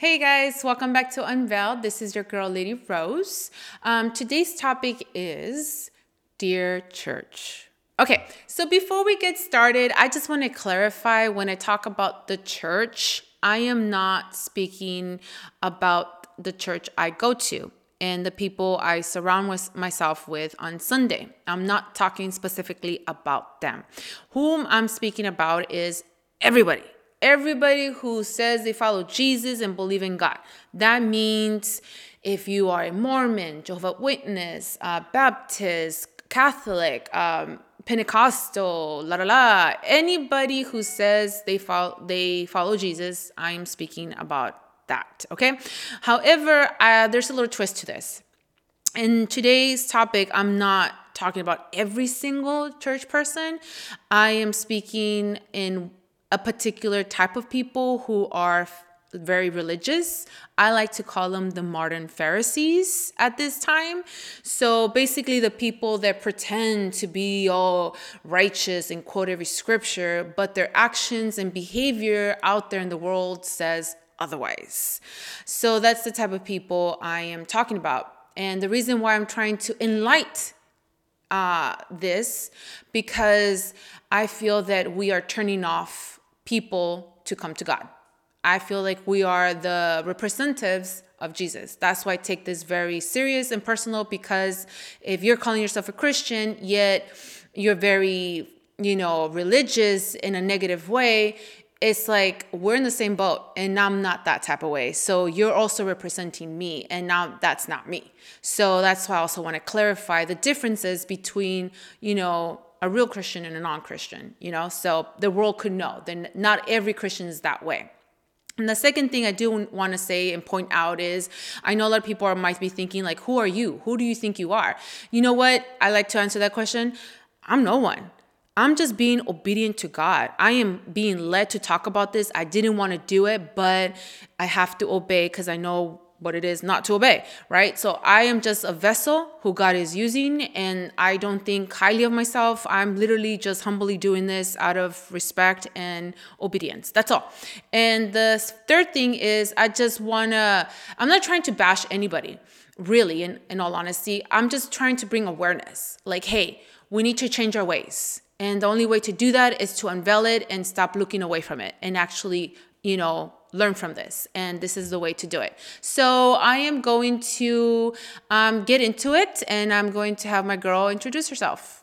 Hey guys, welcome back to Unveiled. This is your girl, Lady Rose. Um, today's topic is Dear Church. Okay, so before we get started, I just want to clarify when I talk about the church, I am not speaking about the church I go to and the people I surround with myself with on Sunday. I'm not talking specifically about them. Whom I'm speaking about is everybody everybody who says they follow Jesus and believe in God. That means if you are a Mormon, Jehovah Witness, uh, Baptist, Catholic, um, Pentecostal, la la la, anybody who says they follow they follow Jesus, I'm speaking about that. Okay. However, uh, there's a little twist to this. In today's topic, I'm not talking about every single church person. I am speaking in a particular type of people who are very religious. I like to call them the modern Pharisees at this time. So basically, the people that pretend to be all righteous and quote every scripture, but their actions and behavior out there in the world says otherwise. So that's the type of people I am talking about. And the reason why I'm trying to enlighten uh, this because I feel that we are turning off people to come to God. I feel like we are the representatives of Jesus. That's why I take this very serious and personal because if you're calling yourself a Christian, yet you're very, you know, religious in a negative way, it's like we're in the same boat and I'm not that type of way. So you're also representing me and now that's not me. So that's why I also want to clarify the differences between, you know, a real Christian and a non Christian, you know? So the world could know that not every Christian is that way. And the second thing I do want to say and point out is I know a lot of people are, might be thinking, like, who are you? Who do you think you are? You know what? I like to answer that question. I'm no one. I'm just being obedient to God. I am being led to talk about this. I didn't want to do it, but I have to obey because I know what it is not to obey, right? So I am just a vessel who God is using, and I don't think highly of myself. I'm literally just humbly doing this out of respect and obedience. That's all. And the third thing is, I just wanna, I'm not trying to bash anybody, really, in, in all honesty. I'm just trying to bring awareness. Like, hey, we need to change our ways. And the only way to do that is to unveil it and stop looking away from it and actually, you know, learn from this and this is the way to do it. So i am going to um, get into it and i'm going to have my girl introduce herself.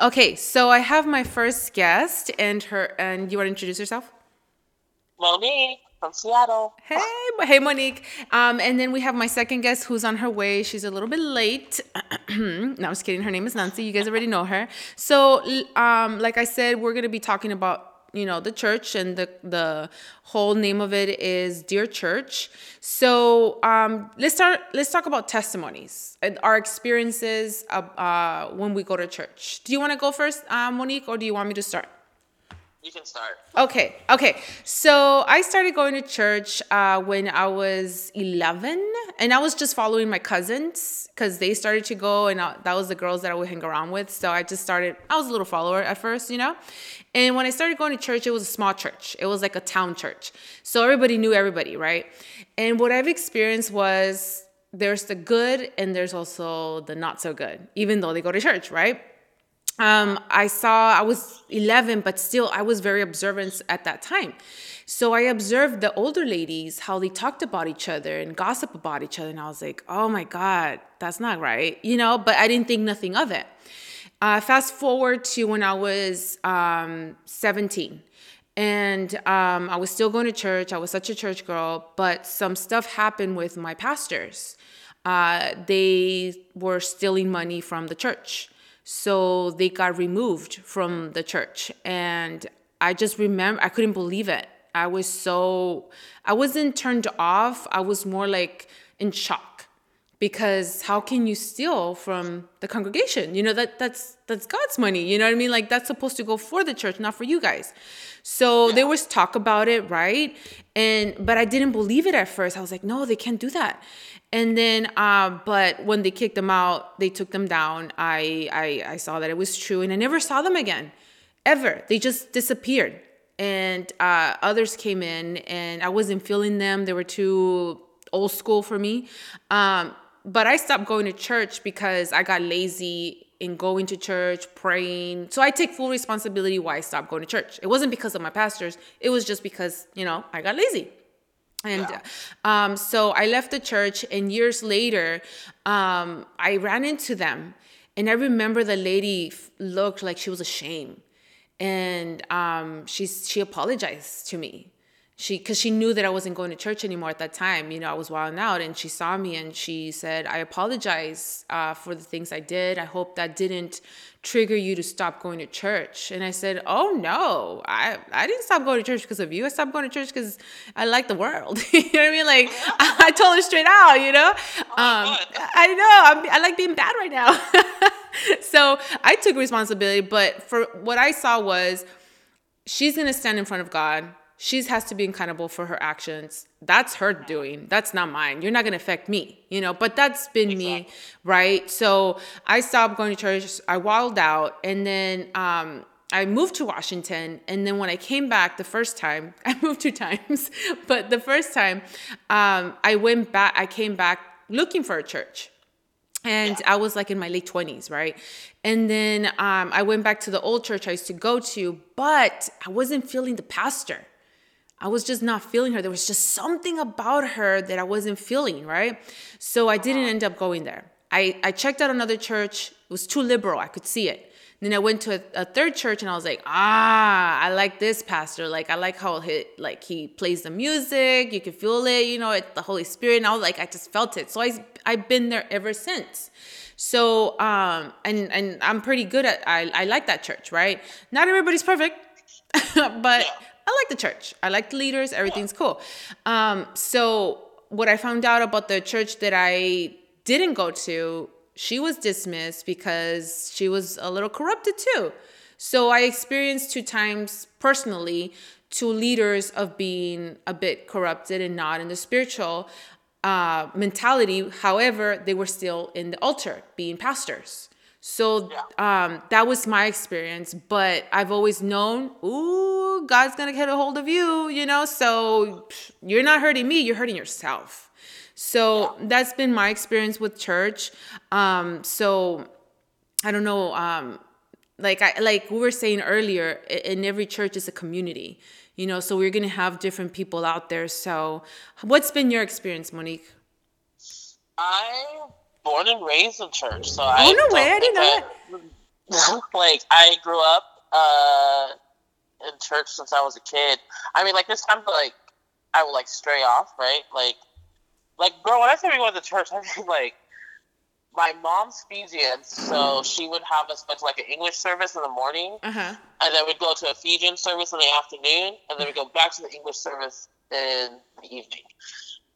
Okay so i have my first guest and her and you want to introduce yourself? Monique from seattle. Hey hey monique. Um, and then we have my second guest who's on her way. She's a little bit late. No i'm just kidding. Her name is nancy. You guys already know her. So um, like i said we're going to be talking about you know the church and the the whole name of it is dear church so um, let's start let's talk about testimonies and our experiences uh, uh, when we go to church do you want to go first uh, monique or do you want me to start you can start. Okay, okay. So I started going to church uh, when I was 11, and I was just following my cousins because they started to go, and I, that was the girls that I would hang around with. So I just started, I was a little follower at first, you know? And when I started going to church, it was a small church, it was like a town church. So everybody knew everybody, right? And what I've experienced was there's the good and there's also the not so good, even though they go to church, right? um, I saw I was 11, but still I was very observant at that time. So I observed the older ladies how they talked about each other and gossip about each other, and I was like, oh my god, that's not right, you know. But I didn't think nothing of it. Uh, fast forward to when I was um, 17 and um, I was still going to church. I was such a church girl, but some stuff happened with my pastors. Uh, they were stealing money from the church. So they got removed from the church. And I just remember, I couldn't believe it. I was so, I wasn't turned off. I was more like in shock because how can you steal from the congregation? You know that that's that's god's money you know what i mean? Like that's supposed to go for the church not for you guys. So there was talk about it right? And but i didn't believe it at first. I was like no they can't do that. And then uh, but when they kicked them out they took them down. I, I i saw that it was true and i never saw them again ever. They just disappeared. And uh, others came in, and I wasn't feeling them. They were too old school for me. Um, but I stopped going to church because I got lazy in going to church, praying. So I take full responsibility why I stopped going to church. It wasn't because of my pastors. It was just because, you know, I got lazy. And yeah. um, so I left the church, and years later, um, I ran into them. And I remember the lady looked like she was ashamed. And um, she, she apologized to me she because she knew that I wasn't going to church anymore at that time. You know, I was wilding out, and she saw me and she said, "I apologize uh, for the things I did. I hope that didn't trigger you to stop going to church." And I said, "Oh no, I I didn't stop going to church because of you. I stopped going to church because I like the world. you know what I mean? Like I, I told her straight out. You know, oh um, I know I'm, I like being bad right now. so I took responsibility, but for what I saw was." She's gonna stand in front of God she has to be accountable for her actions. That's her doing. That's not mine. You're not going to affect me, you know, but that's been exactly. me, right? So I stopped going to church. I wilded out. And then um, I moved to Washington. And then when I came back the first time, I moved two times, but the first time um, I went back, I came back looking for a church and yeah. I was like in my late 20s, right? And then um, I went back to the old church I used to go to, but I wasn't feeling the pastor. I was just not feeling her. There was just something about her that I wasn't feeling, right? So I didn't end up going there. I, I checked out another church. It was too liberal. I could see it. Then I went to a, a, third church and I was like, ah, I like this pastor. Like I like how he like he plays the music. You can feel it, you know, it, the Holy Spirit. And I was like, I just felt it. So I I've been there ever since. So um and and I'm pretty good at I I like that church, right? Not everybody's perfect, but I like the church. I like the leaders. Everything's cool. Um, so what I found out about the church that I didn't go to, she was dismissed because she was a little corrupted too. So I experienced two times personally two leaders of being a bit corrupted and not in the spiritual uh, mentality. However, they were still in the altar, being pastors. So yeah. um, that was my experience. But I've always known, ooh, God's gonna get a hold of you, you know. So you're not hurting me; you're hurting yourself. So yeah. that's been my experience with church. Um, so I don't know. Um, like I like we were saying earlier, in every church is a community, you know. So we're gonna have different people out there. So, what's been your experience, Monique? I born and raised in church, so oh, I. no way! I didn't know that. like I grew up uh, in church since I was a kid. I mean, like this time, like I would like stray off, right? Like, like bro, when I say we went to church, I mean like my mom's Fijian, so she would have us go to like an English service in the morning, uh-huh. and then we'd go to a Fijian service in the afternoon, and then we'd go back to the English service in the evening.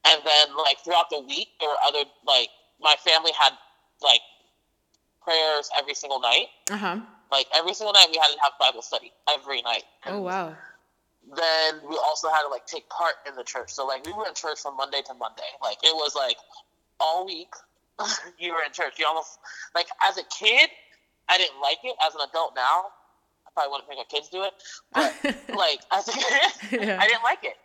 And then like throughout the week, there were other like my family had like prayers every single night. Uh huh. Like every single night, we had to have Bible study every night. oh wow. Then we also had to like take part in the church. So like we were in church from Monday to Monday. Like it was like all week you were in church. You almost like as a kid, I didn't like it. As an adult now, I probably wouldn't make my kids do it. But like as a kid, yeah. I didn't like it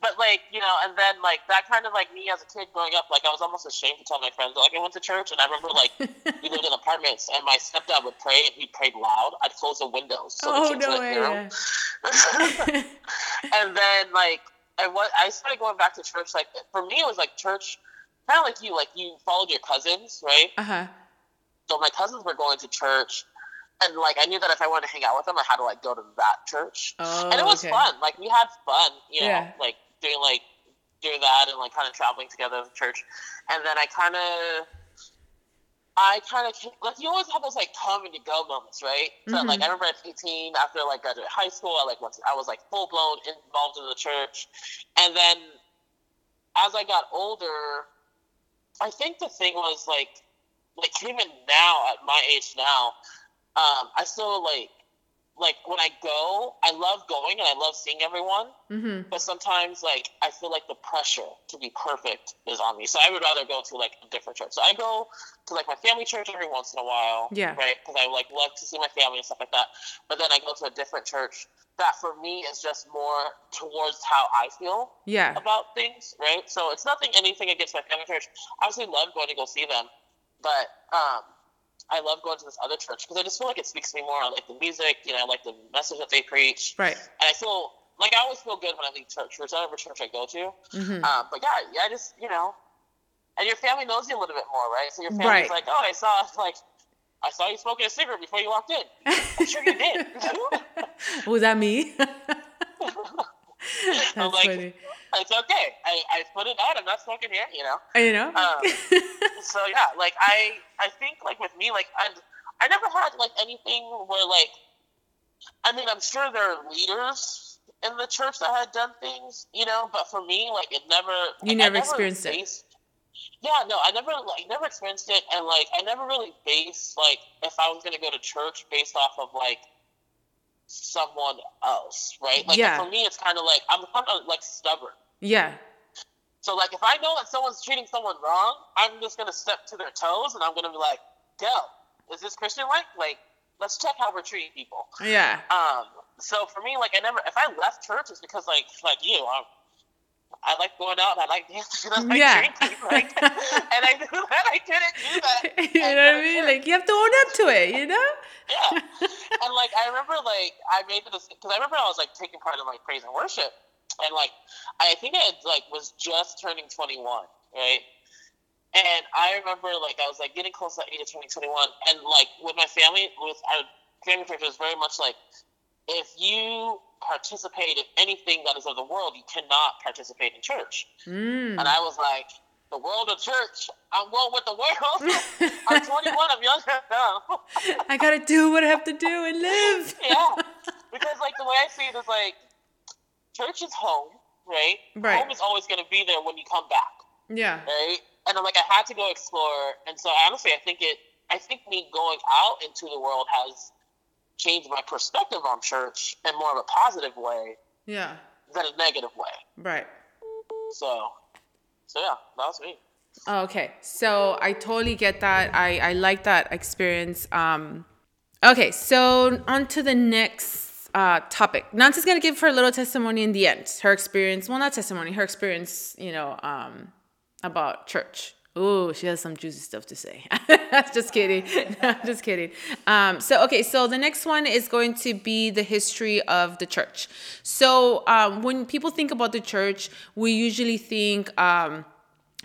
but like you know, and then like that kind of like me as a kid growing up, like I was almost ashamed to tell my friends. Like I went to church, and I remember like we lived in apartments, and my stepdad would pray, and he prayed loud. I'd close the windows so oh, the kids no would hear him. and then like I was, I started going back to church. Like for me, it was like church, kind of like you. Like you followed your cousins, right? Uh huh. So my cousins were going to church and like I knew that if I wanted to hang out with them, I had to like go to that church, oh, and it was okay. fun. Like we had fun, you know, yeah. like doing like doing that and like kind of traveling together as a church, and then I kind of. I kind of like you always have those like come and you go moments, right? So mm-hmm. like I remember at 18, after like graduated high school, I like once I was like full blown involved in the church, and then as I got older, I think the thing was like like even now at my age now, um, I still like like when I go, I love going and I love seeing everyone. Mm-hmm. But sometimes, like I feel like the pressure to be perfect is on me. So I would rather go to like a different church. So I go to like my family church every once in a while. Yeah. Right. Because I like love to see my family and stuff like that. But then I go to a different church that for me is just more towards how I feel. Yeah. About things. Right. So it's nothing anything against my family church. I obviously love going to go see them, but um I love going to this other church because I just feel like it speaks to me more. I like the music, you know, I like the message that they preach. Right. And I feel like I always feel good when I leave church, whatever church I go to. Mm-hmm. Um, but yeah, yeah, I just, you know, and your family knows you a little bit more, right? So your family's right. like, oh, I saw, like, I saw you smoking a cigarette before you walked in. I'm sure you did. Was that me? That's I'm like, funny. It's okay. I, I put it out. I'm not smoking here, you know. You know. Um, so yeah, like I I think like with me like I I never had like anything where like I mean I'm sure there are leaders in the church that had done things, you know, but for me like it never You never, never experienced it. Yeah, no, I never like never experienced it and like I never really based like if I was gonna go to church based off of like someone else, right? Like yeah. for me, it's kind of like I'm kind of like stubborn. Yeah. So like if I know that someone's treating someone wrong, I'm just gonna step to their toes and I'm gonna be like, "Yo, is this Christian like? Like, let's check how we're treating people." Yeah. Um. So for me, like I never, if I left church, it's because like like you, I'm I like going out. I like dancing. I like yeah. drinking. Like, and I knew that I couldn't do that. you know what I mean? Like you have to own up to it. You know? yeah. And like I remember, like I made the because I remember I was like taking part in like praise and worship, and like I think I had, like was just turning twenty one, right? And I remember like I was like getting close to the age of 20, 21, and like with my family, with our family church was very much like if you participate in anything that is of the world, you cannot participate in church. Mm. And I was like, the world of church, I'm going with the world. I'm 21, I'm younger now. I gotta do what I have to do and live. yeah. Because like the way I see it is like church is home, right? Right. Home is always gonna be there when you come back. Yeah. Right? And I'm like I had to go explore and so honestly I think it I think me going out into the world has changed my perspective on church in more of a positive way. Yeah. Than a negative way. Right. So, so yeah, that was me. Okay, so I totally get that. I I like that experience. Um, okay, so on to the next uh, topic. Nancy's gonna give her little testimony in the end. Her experience, well, not testimony, her experience, you know, um, about church. Oh, she has some juicy stuff to say. just kidding. just kidding. Um, so, okay, so the next one is going to be the history of the church. So, um, when people think about the church, we usually think um,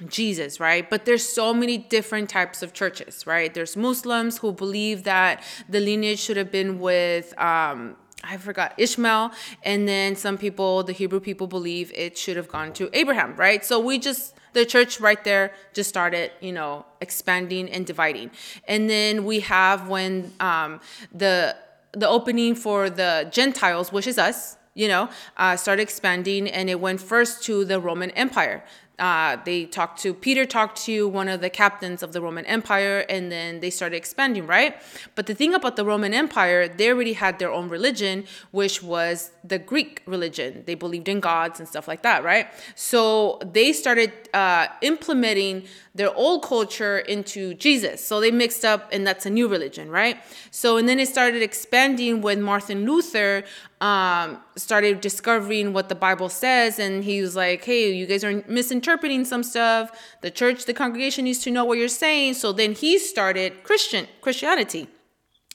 Jesus, right? But there's so many different types of churches, right? There's Muslims who believe that the lineage should have been with um, I forgot Ishmael, and then some people, the Hebrew people, believe it should have gone to Abraham, right? So we just the church right there just started, you know, expanding and dividing. And then we have when um, the the opening for the Gentiles, which is us, you know, uh, started expanding, and it went first to the Roman Empire uh, they talked to Peter talked to one of the captains of the Roman Empire, and then they started expanding, right? But the thing about the Roman Empire, they already had their own religion, which was the Greek religion. They believed in gods and stuff like that, right? So they started uh, implementing their old culture into Jesus. So they mixed up, and that's a new religion, right? So, and then it started expanding when Martin Luther um, started discovering what the Bible says, and he was like, hey, you guys are misinterpreting some stuff. The church, the congregation needs to know what you're saying. So then he started Christian Christianity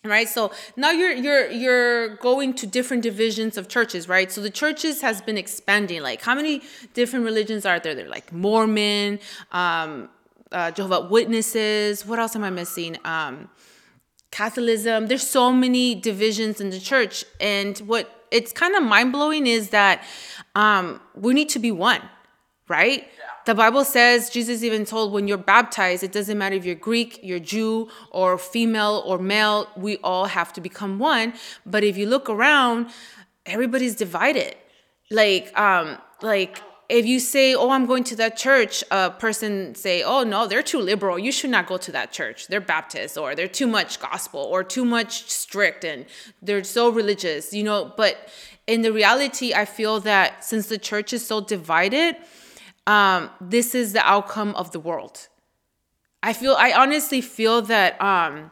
right so now you're you're you're going to different divisions of churches right so the churches has been expanding like how many different religions are there they're like mormon um uh, Jehovah Witnesses. What else am I missing? Um, Catholicism. There's so many divisions in the church, and what it's kind of mind blowing is that um, we need to be one, right? Yeah. The Bible says Jesus even told when you're baptized, it doesn't matter if you're Greek, you're Jew, or female or male. We all have to become one. But if you look around, everybody's divided. Like, um, like if you say, "Oh, I'm going to that church," a person say, "Oh no, they're too liberal. You should not go to that church. They're Baptist, or they're too much gospel, or too much strict, and they're so religious." You know, but in the reality, I feel that since the church is so divided, um, this is the outcome of the world. I feel, I honestly feel that um,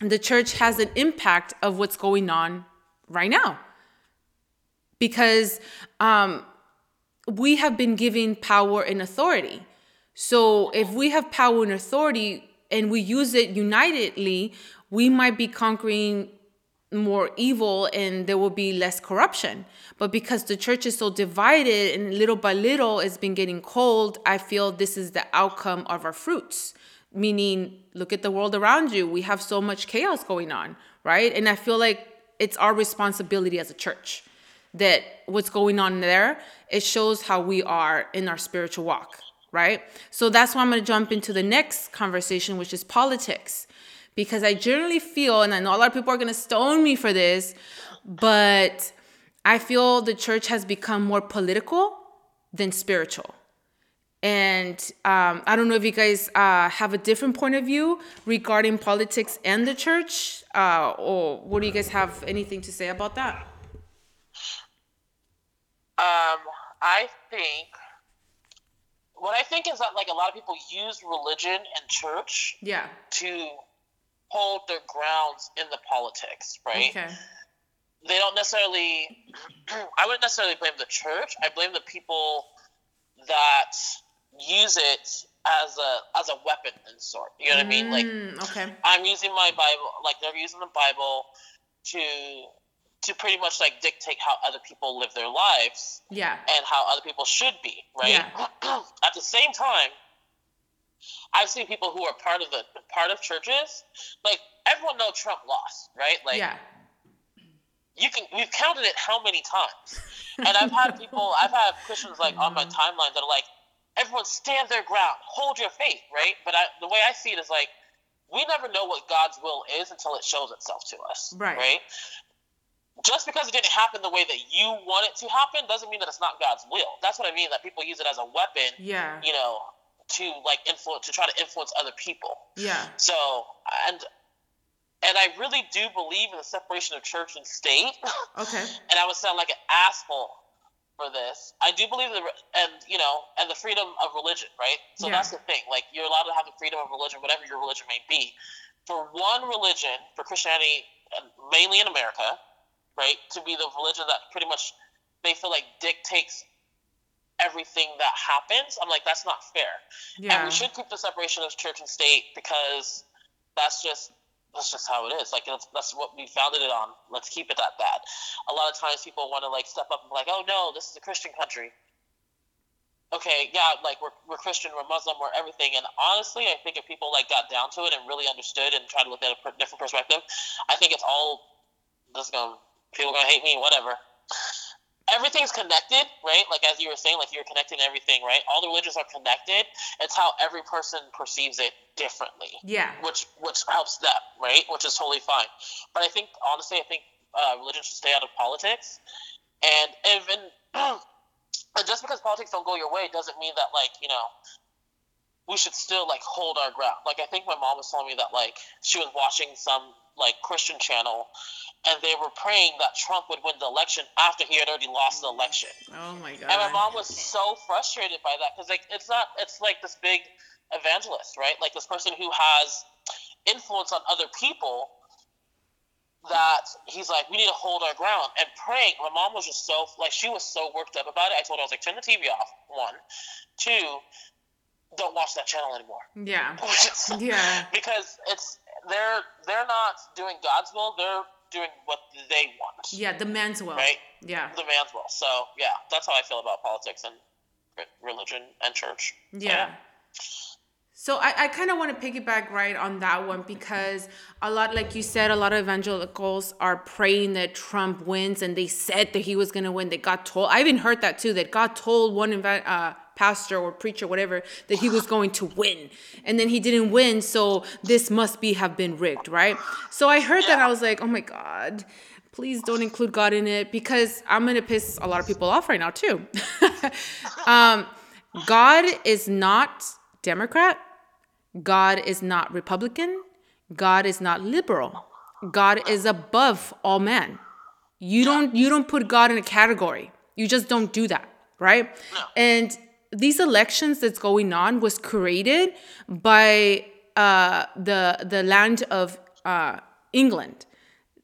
the church has an impact of what's going on right now because um, we have been given power and authority. So if we have power and authority and we use it unitedly, we might be conquering more evil and there will be less corruption. But because the church is so divided and little by little it's been getting cold, I feel this is the outcome of our fruits. Meaning, look at the world around you. We have so much chaos going on, right? And I feel like it's our responsibility as a church that what's going on there, it shows how we are in our spiritual walk, right? So that's why I'm going to jump into the next conversation, which is politics. Because I generally feel, and I know a lot of people are going to stone me for this, but I feel the church has become more political than spiritual. And um, I don't know if you guys uh, have a different point of view regarding politics and the church, uh, or what do you guys have anything to say about that? Um, I think what I think is that like a lot of people use religion and church, yeah, to hold their grounds in the politics, right? Okay. They don't necessarily. I wouldn't necessarily blame the church. I blame the people that use it as a as a weapon and sort. You know what mm, I mean? Like, mm, okay. I'm using my Bible. Like they're using the Bible to to pretty much like dictate how other people live their lives. Yeah. And how other people should be, right? Yeah. At the same time, I've seen people who are part of the part of churches. Like everyone knows Trump lost, right? Like yeah. You can we've counted it how many times, and I've had people I've had Christians like on my mm. timeline that are like, everyone stand their ground, hold your faith, right? But I, the way I see it is like we never know what God's will is until it shows itself to us, right? Right just because it didn't happen the way that you want it to happen doesn't mean that it's not God's will. That's what I mean that people use it as a weapon. Yeah. You know, to like influence to try to influence other people. Yeah. So and and I really do believe in the separation of church and state. Okay. and I would sound like an asshole for this. I do believe the and you know and the freedom of religion, right? So yeah. that's the thing. Like you're allowed to have the freedom of religion, whatever your religion may be. For one religion, for Christianity, mainly in America, right? To be the religion that pretty much they feel like dictates everything that happens. I'm like, that's not fair. Yeah. And we should keep the separation of church and state because that's just that's just how it is. Like that's, that's what we founded it on. Let's keep it that bad. A lot of times people want to like step up and be like, oh no, this is a Christian country. Okay, yeah, like we're, we're Christian, we're Muslim, we're everything. And honestly, I think if people like got down to it and really understood and tried to look at a different perspective, I think it's all just gonna people are gonna hate me, whatever. Everything's connected, right? Like as you were saying, like you're connecting everything, right? All the religions are connected. It's how every person perceives it differently. Yeah. Which which helps them, right? Which is totally fine. But I think honestly, I think uh, religion should stay out of politics. And even and just because politics don't go your way doesn't mean that like you know we should still like hold our ground. Like I think my mom was telling me that like she was watching some like Christian channel and they were praying that Trump would win the election after he had already lost the election. Oh my god! And my mom was so frustrated by that because like it's not it's like this big evangelist, right? Like this person who has influence on other people that he's like, we need to hold our ground and praying. My mom was just so like she was so worked up about it. I told her I was like, turn the TV off. One, two, don't watch that channel anymore. Yeah. yeah. Because it's they're they're not doing God's will. They're doing what they want. Yeah, the man's will. Right. Yeah. The man's will. So yeah, that's how I feel about politics and religion and church. Yeah. yeah. So I, I kind of want to piggyback right on that one because a lot, like you said, a lot of evangelicals are praying that Trump wins, and they said that he was going to win. They got told. I even heard that too. That God told one uh, pastor or preacher, whatever, that he was going to win. And then he didn't win, so this must be have been rigged, right? So I heard that I was like, oh my God. please don't include God in it because I'm gonna piss a lot of people off right now too. um, God is not Democrat. God is not Republican. God is not liberal. God is above all men. You don't you don't put God in a category. You just don't do that, right? No. And these elections that's going on was created by uh, the the land of uh, England.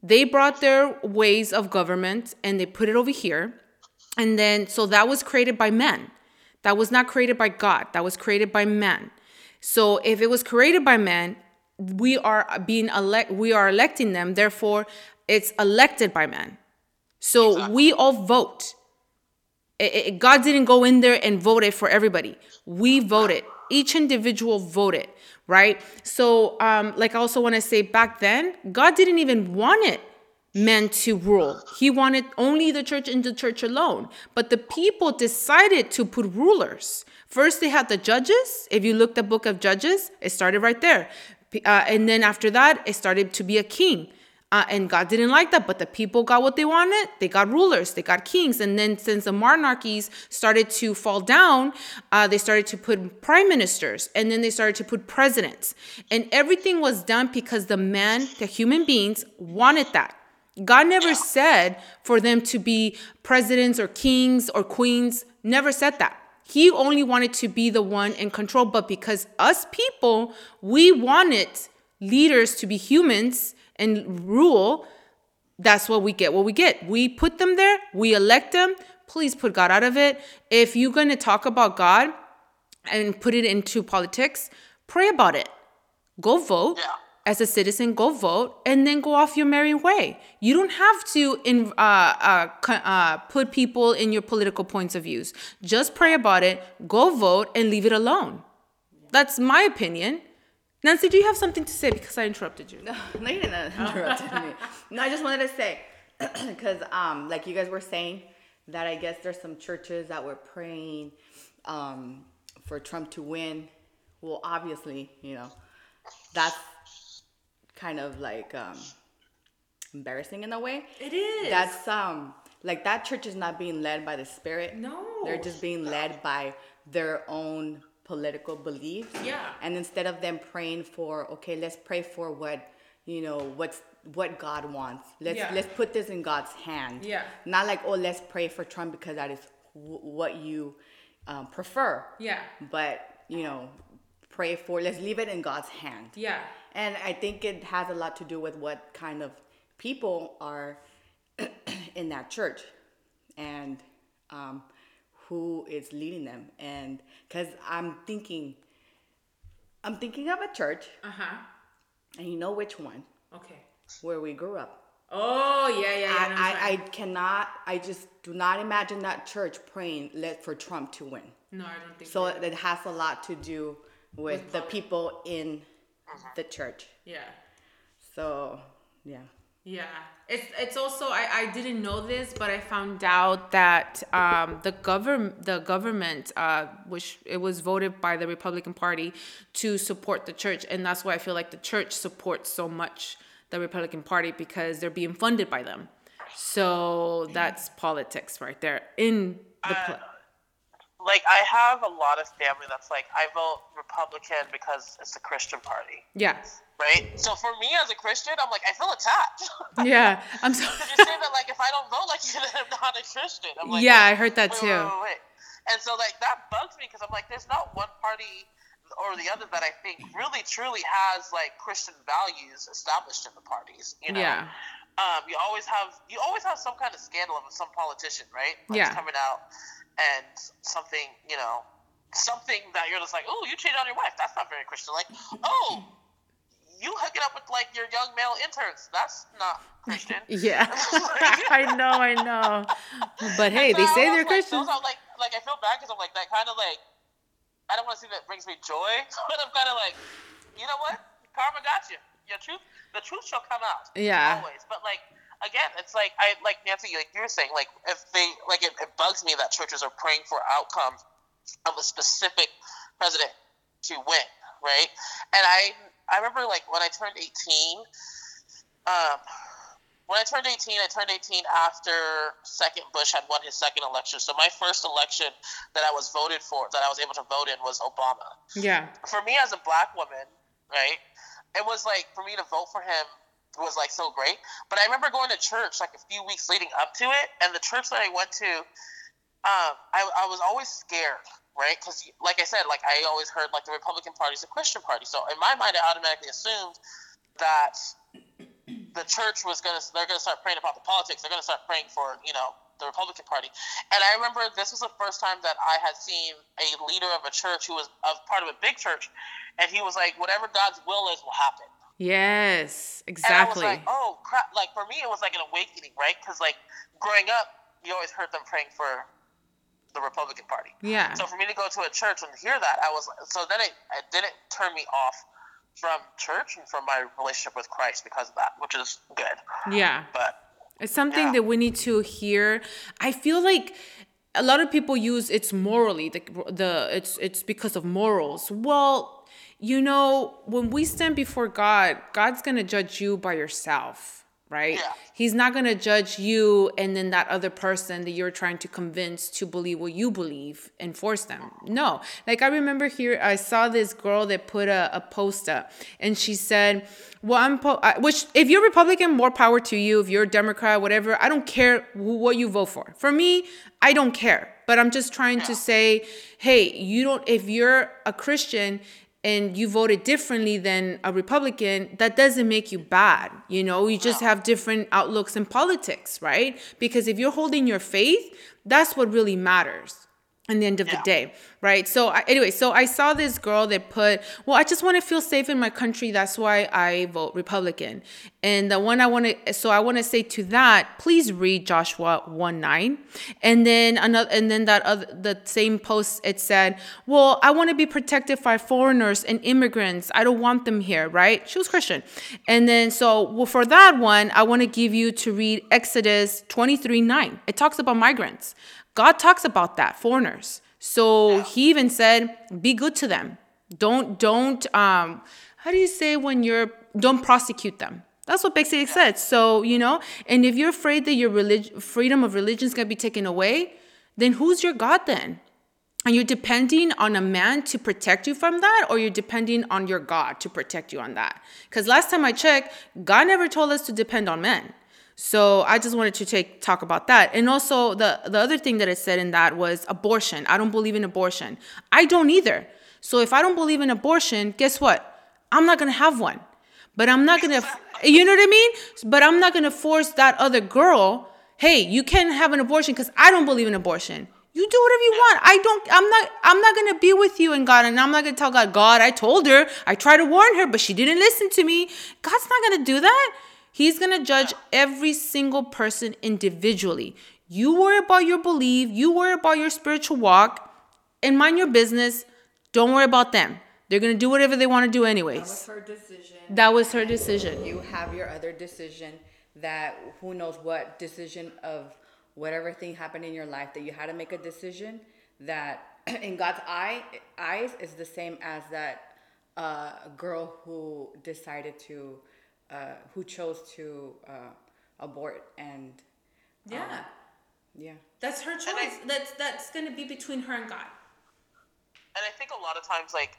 They brought their ways of government and they put it over here, and then so that was created by men. That was not created by God. That was created by men. So if it was created by men, we are being elect. We are electing them. Therefore, it's elected by men. So exactly. we all vote. It, it, God didn't go in there and vote it for everybody. We voted. Each individual voted, right? So, um, like I also want to say back then, God didn't even want it men to rule. He wanted only the church and the church alone. But the people decided to put rulers. First, they had the judges. If you look the book of Judges, it started right there. Uh, and then after that, it started to be a king. Uh, and God didn't like that, but the people got what they wanted. They got rulers, they got kings. And then, since the monarchies started to fall down, uh, they started to put prime ministers and then they started to put presidents. And everything was done because the man, the human beings, wanted that. God never said for them to be presidents or kings or queens, never said that. He only wanted to be the one in control. But because us people, we wanted leaders to be humans and rule, that's what we get. What we get. We put them there, we elect them. Please put God out of it. If you're going to talk about God and put it into politics, pray about it. Go vote. Yeah as a citizen, go vote and then go off your merry way. You don't have to in, uh, uh, uh, put people in your political points of views. Just pray about it, go vote, and leave it alone. That's my opinion. Nancy, do you have something to say? Because I interrupted you. No, no you didn't interrupt me. No, I just wanted to say, because um, like you guys were saying, that I guess there's some churches that were praying um, for Trump to win. Well, obviously, you know, that's kind of like um, embarrassing in a way. It is. That's um like that church is not being led by the spirit. No. They're just being led by their own political beliefs. Yeah. And instead of them praying for, okay, let's pray for what you know what's what God wants. Let's yeah. let's put this in God's hand. Yeah. Not like oh let's pray for Trump because that is w- what you um, prefer. Yeah. But you know, pray for let's leave it in God's hand. Yeah. And I think it has a lot to do with what kind of people are in that church and um, who is leading them. And because I'm thinking, I'm thinking of a church. Uh huh. And you know which one? Okay. Where we grew up. Oh yeah, yeah, yeah. I, I, I, cannot. I just do not imagine that church praying let for Trump to win. No, I don't think so. So it has a lot to do with, with the people in uh-huh. the church. Yeah. So, yeah. Yeah, it's it's also I, I didn't know this, but I found out that um, the government the government uh, which it was voted by the Republican Party to support the church, and that's why I feel like the church supports so much the Republican Party because they're being funded by them. So that's politics right there in the. Uh, like I have a lot of family that's like I vote Republican because it's the Christian party. Yeah. Right. So for me as a Christian, I'm like I feel attacked. yeah, I'm sorry. Because you say that like if I don't vote like you, then I'm not a Christian. I'm like, yeah, I heard that wait, too. Wait, wait, wait. And so like that bugs me because I'm like, there's not one party or the other that I think really truly has like Christian values established in the parties. You know. Yeah. Um, you always have you always have some kind of scandal of some politician, right? Like yeah. Coming out and something, you know, something that you're just like, oh, you cheated on your wife. That's not very Christian. Like, oh, you hook it up with like your young male interns. That's not Christian. yeah, I know, I know. But hey, they say they're like, Christian. Those are like, like I feel bad because I'm like that kind of like. I don't want to see that brings me joy, but I'm kind of like, you know what? Karma got you. Your truth, the truth shall come out. Yeah. Always, but like again, it's like I like Nancy, like you're saying, like if they like it, it bugs me that churches are praying for outcomes of a specific president to win, right? And I I remember like when I turned 18, um, when I turned 18, I turned 18 after second Bush had won his second election. So my first election that I was voted for, that I was able to vote in, was Obama. Yeah. For me as a black woman, right, it was like for me to vote for him was like so great. But I remember going to church like a few weeks leading up to it, and the church that I went to, um, I, I was always scared right? Because, like I said, like I always heard, like the Republican Party is a Christian party. So in my mind, I automatically assumed that the church was gonna they're gonna start praying about the politics. They're gonna start praying for you know the Republican Party. And I remember this was the first time that I had seen a leader of a church who was a part of a big church, and he was like, "Whatever God's will is, will happen." Yes, exactly. And I was like, "Oh crap!" Like for me, it was like an awakening, right? Because like growing up, you always heard them praying for the Republican Party. Yeah. So for me to go to a church and hear that, I was so then it, it didn't turn me off from church and from my relationship with Christ because of that, which is good. Yeah. But it's something yeah. that we need to hear. I feel like a lot of people use it's morally the the it's it's because of morals. Well, you know, when we stand before God, God's going to judge you by yourself right? Yeah. He's not going to judge you and then that other person that you're trying to convince to believe what you believe and force them. No. Like I remember here, I saw this girl that put a, a post up and she said, well, I'm, po- which if you're Republican, more power to you. If you're a Democrat, whatever, I don't care who, what you vote for. For me, I don't care. But I'm just trying to say, hey, you don't, if you're a Christian and you voted differently than a Republican, that doesn't make you bad. You know, you just have different outlooks in politics, right? Because if you're holding your faith, that's what really matters in the end of yeah. the day right? So I, anyway so i saw this girl that put well i just want to feel safe in my country that's why i vote republican. And the one i want to so i want to say to that please read joshua 1 9 and then another and then that other the same post it said well i want to be protected by foreigners and immigrants. I don't want them here right? She was christian. And then so well for that one i want to give you to read exodus 23 9 it talks about migrants God talks about that, foreigners. So he even said, be good to them. Don't, don't, um, how do you say when you're, don't prosecute them. That's what basically yeah. said. So, you know, and if you're afraid that your religion, freedom of religion is going to be taken away, then who's your God then? Are you depending on a man to protect you from that, or you're depending on your God to protect you on that? Because last time I checked, God never told us to depend on men. So I just wanted to take talk about that. And also the the other thing that it said in that was abortion. I don't believe in abortion. I don't either. So if I don't believe in abortion, guess what? I'm not going to have one. But I'm not going to you know what I mean? But I'm not going to force that other girl, "Hey, you can't have an abortion cuz I don't believe in abortion." You do whatever you want. I don't I'm not I'm not going to be with you and God and I'm not going to tell God, "God, I told her. I tried to warn her, but she didn't listen to me." God's not going to do that. He's going to judge every single person individually. You worry about your belief, you worry about your spiritual walk, and mind your business. Don't worry about them. They're going to do whatever they want to do, anyways. That was her decision. That was her decision. You have your other decision that who knows what decision of whatever thing happened in your life that you had to make a decision that in God's eye eyes is the same as that uh, girl who decided to uh, who chose to uh, abort and um, yeah yeah that's her choice I, that's that's gonna be between her and god and i think a lot of times like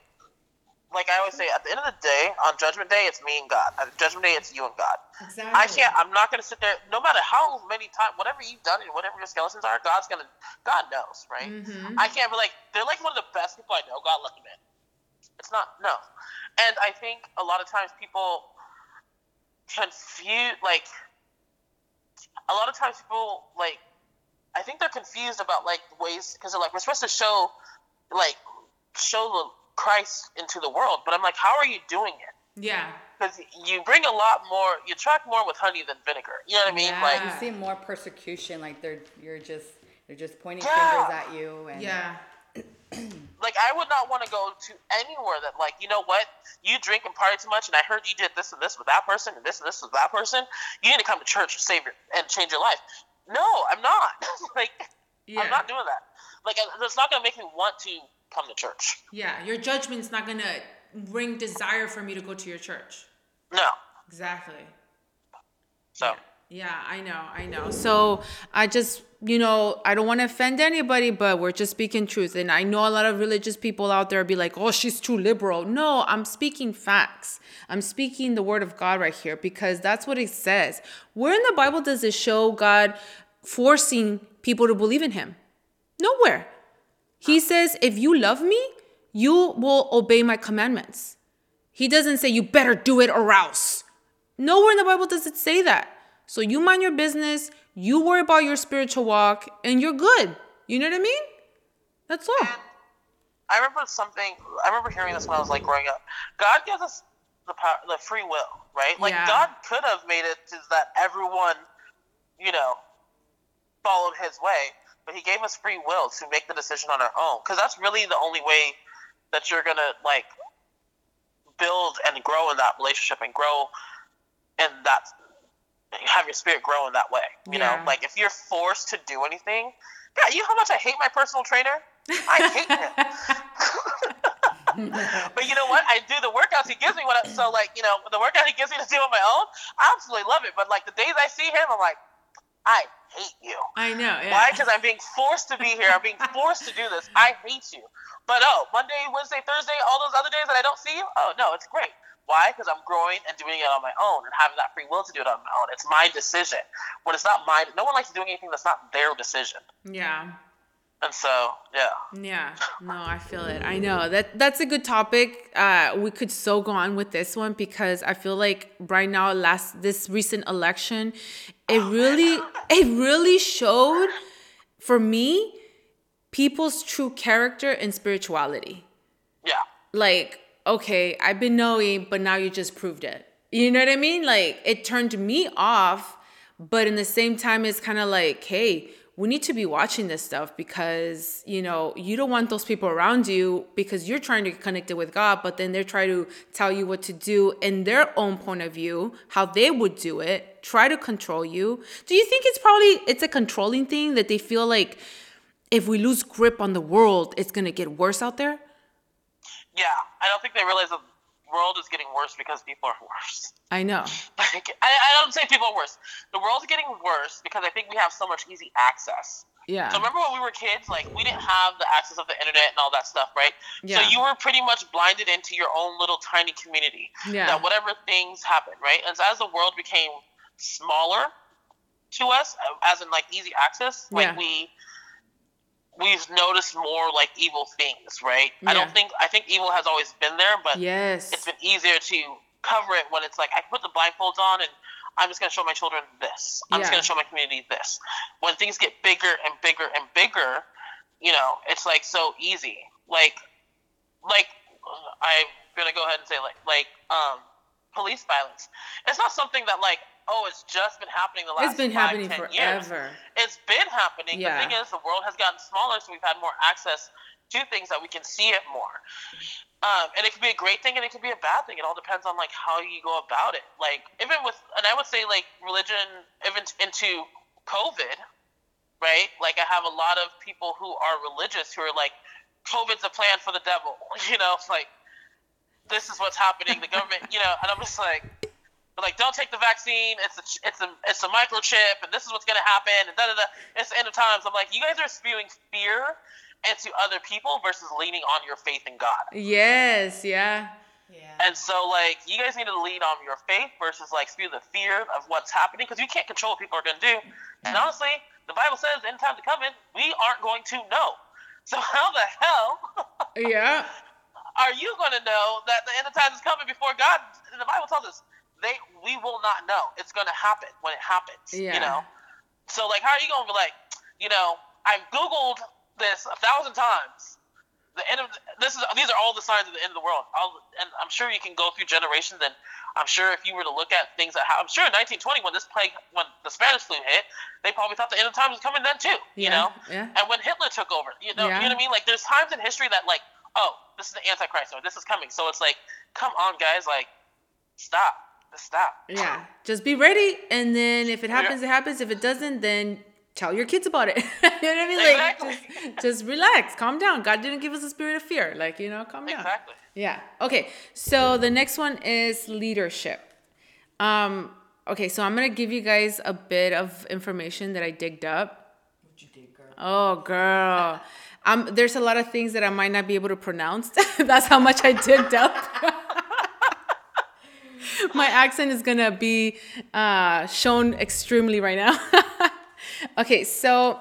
like I always say, at the end of the day, on Judgment Day, it's me and God. At Judgment Day, it's you and God. Exactly. I can't. I'm not gonna sit there. No matter how many times, whatever you've done and whatever your skeletons are, God's gonna. God knows, right? Mm-hmm. I can't be like they're like one of the best people I know. God let them in. It's not no, and I think a lot of times people confused like a lot of times people like I think they're confused about like ways because they're like we're supposed to show like show the Christ into the world, but I'm like, how are you doing it? Yeah. Because you bring a lot more, you attract more with honey than vinegar. You know what I mean? Yeah. Like you see more persecution. Like they're you're just they're just pointing yeah. fingers at you. And yeah like I would not want to go to anywhere that like you know what? You drink and party too much and I heard you did this and this with that person and this and this with that person you need to come to church and save your and change your life. No I'm not. Like yeah. I'm not doing that. Like uh, it's not gonna make me want to come to church. Yeah your judgment's not gonna bring desire for me to go to your church. No. Exactly. So. Yeah, I know, I know. So I just, you know, I don't want to offend anybody, but we're just speaking truth. And I know a lot of religious people out there be like, oh, she's too liberal. No, I'm speaking facts. I'm speaking the word of God right here because that's what it says. Where in the Bible does it show God forcing people to believe in him? Nowhere. He says, if you love me, you will obey my commandments. He doesn't say, you better do it or else. Nowhere in the Bible does it say that. So you mind your business, you worry about your spiritual walk, and you're good. You know what I mean? That's all. And I remember something. I remember hearing this when I was like growing up. God gives us the power, the free will, right? Like yeah. God could have made it so that everyone, you know, followed His way, but He gave us free will to make the decision on our own. Because that's really the only way that you're gonna like build and grow in that relationship and grow in that have your spirit grow in that way. You yeah. know, like if you're forced to do anything, yeah, you know how much I hate my personal trainer. I hate him. but you know what? I do the workouts he gives me. When I, so like you know the workout he gives me to do on my own, I absolutely love it. But like the days I see him, I'm like, I hate you. I know. Yeah. Why? Because I'm being forced to be here. I'm being forced to do this. I hate you. But oh, Monday, Wednesday, Thursday, all those other days that I don't see you, oh no, it's great. Why? Because I'm growing and doing it on my own and having that free will to do it on my own. It's my decision. When it's not mine, no one likes doing anything that's not their decision. Yeah. And so, yeah. Yeah. No, I feel it. I know that that's a good topic. Uh, we could so go on with this one because I feel like right now, last this recent election, it oh, really, it really showed for me people's true character and spirituality. Yeah. Like okay, I've been knowing, but now you just proved it. You know what I mean? Like it turned me off, but in the same time, it's kind of like, hey, we need to be watching this stuff because you know you don't want those people around you because you're trying to get connected with God, but then they're trying to tell you what to do in their own point of view, how they would do it, try to control you. Do you think it's probably it's a controlling thing that they feel like if we lose grip on the world, it's gonna get worse out there? Yeah, I don't think they realize the world is getting worse because people are worse. I know. Like, I, I don't say people are worse. The world's getting worse because I think we have so much easy access. Yeah. So remember when we were kids, like we didn't have the access of the internet and all that stuff, right? Yeah. So you were pretty much blinded into your own little tiny community. Yeah. That whatever things happen, right? And so as the world became smaller to us, uh, as in like easy access, like yeah. we we've noticed more like evil things, right? Yeah. I don't think I think evil has always been there, but yes, it's been easier to cover it when it's like I put the blindfolds on and I'm just gonna show my children this. I'm yeah. just gonna show my community this. When things get bigger and bigger and bigger, you know, it's like so easy. Like, like I'm gonna go ahead and say like like um police violence. It's not something that like oh, it's just been happening the last. It's been five, happening forever. Years. It's been happening. Yeah. The thing is, the world has gotten smaller, so we've had more access to things that we can see it more. Um, and it can be a great thing, and it can be a bad thing. It all depends on like how you go about it. Like even with, and I would say like religion, even into COVID, right? Like I have a lot of people who are religious who are like, COVID's a plan for the devil. You know, it's like this is what's happening. The government, you know, and I'm just like, like, don't take the vaccine. It's a, it's a, it's a microchip, and this is what's gonna happen, and da da da. It's the end of times. I'm like, you guys are spewing fear into other people versus leaning on your faith in God. Yes, yeah. Yeah. And so, like, you guys need to lean on your faith versus like spew the fear of what's happening because you can't control what people are gonna do. And honestly, the Bible says, "In time to come in, we aren't going to know." So how the hell? yeah. Are you going to know that the end of times is coming before God? The Bible tells us they we will not know. It's gonna happen when it happens. Yeah. You know. So like, how are you gonna be like, you know, I've Googled this a thousand times. The end of this is these are all the signs of the end of the world. I'll, and I'm sure you can go through generations, and I'm sure if you were to look at things that I'm sure in 1920 when this plague, when the Spanish flu hit, they probably thought the end of times was coming then too. You yeah, know. Yeah. And when Hitler took over, you know, yeah. you know what I mean? Like there's times in history that like, oh, this is the Antichrist or this is coming. So it's like, come on, guys, like, stop stop. Yeah, just be ready, and then if it happens, yeah. it happens. If it doesn't, then tell your kids about it. you know what I mean? Exactly. Like, just, just relax, calm down. God didn't give us a spirit of fear. Like, you know, calm down. Exactly. Yeah. Okay. So the next one is leadership. Um, okay, so I'm gonna give you guys a bit of information that I digged up. What you dig, girl? Oh, girl. Um, there's a lot of things that I might not be able to pronounce. That's how much I digged up. My accent is gonna be uh, shown extremely right now. okay, so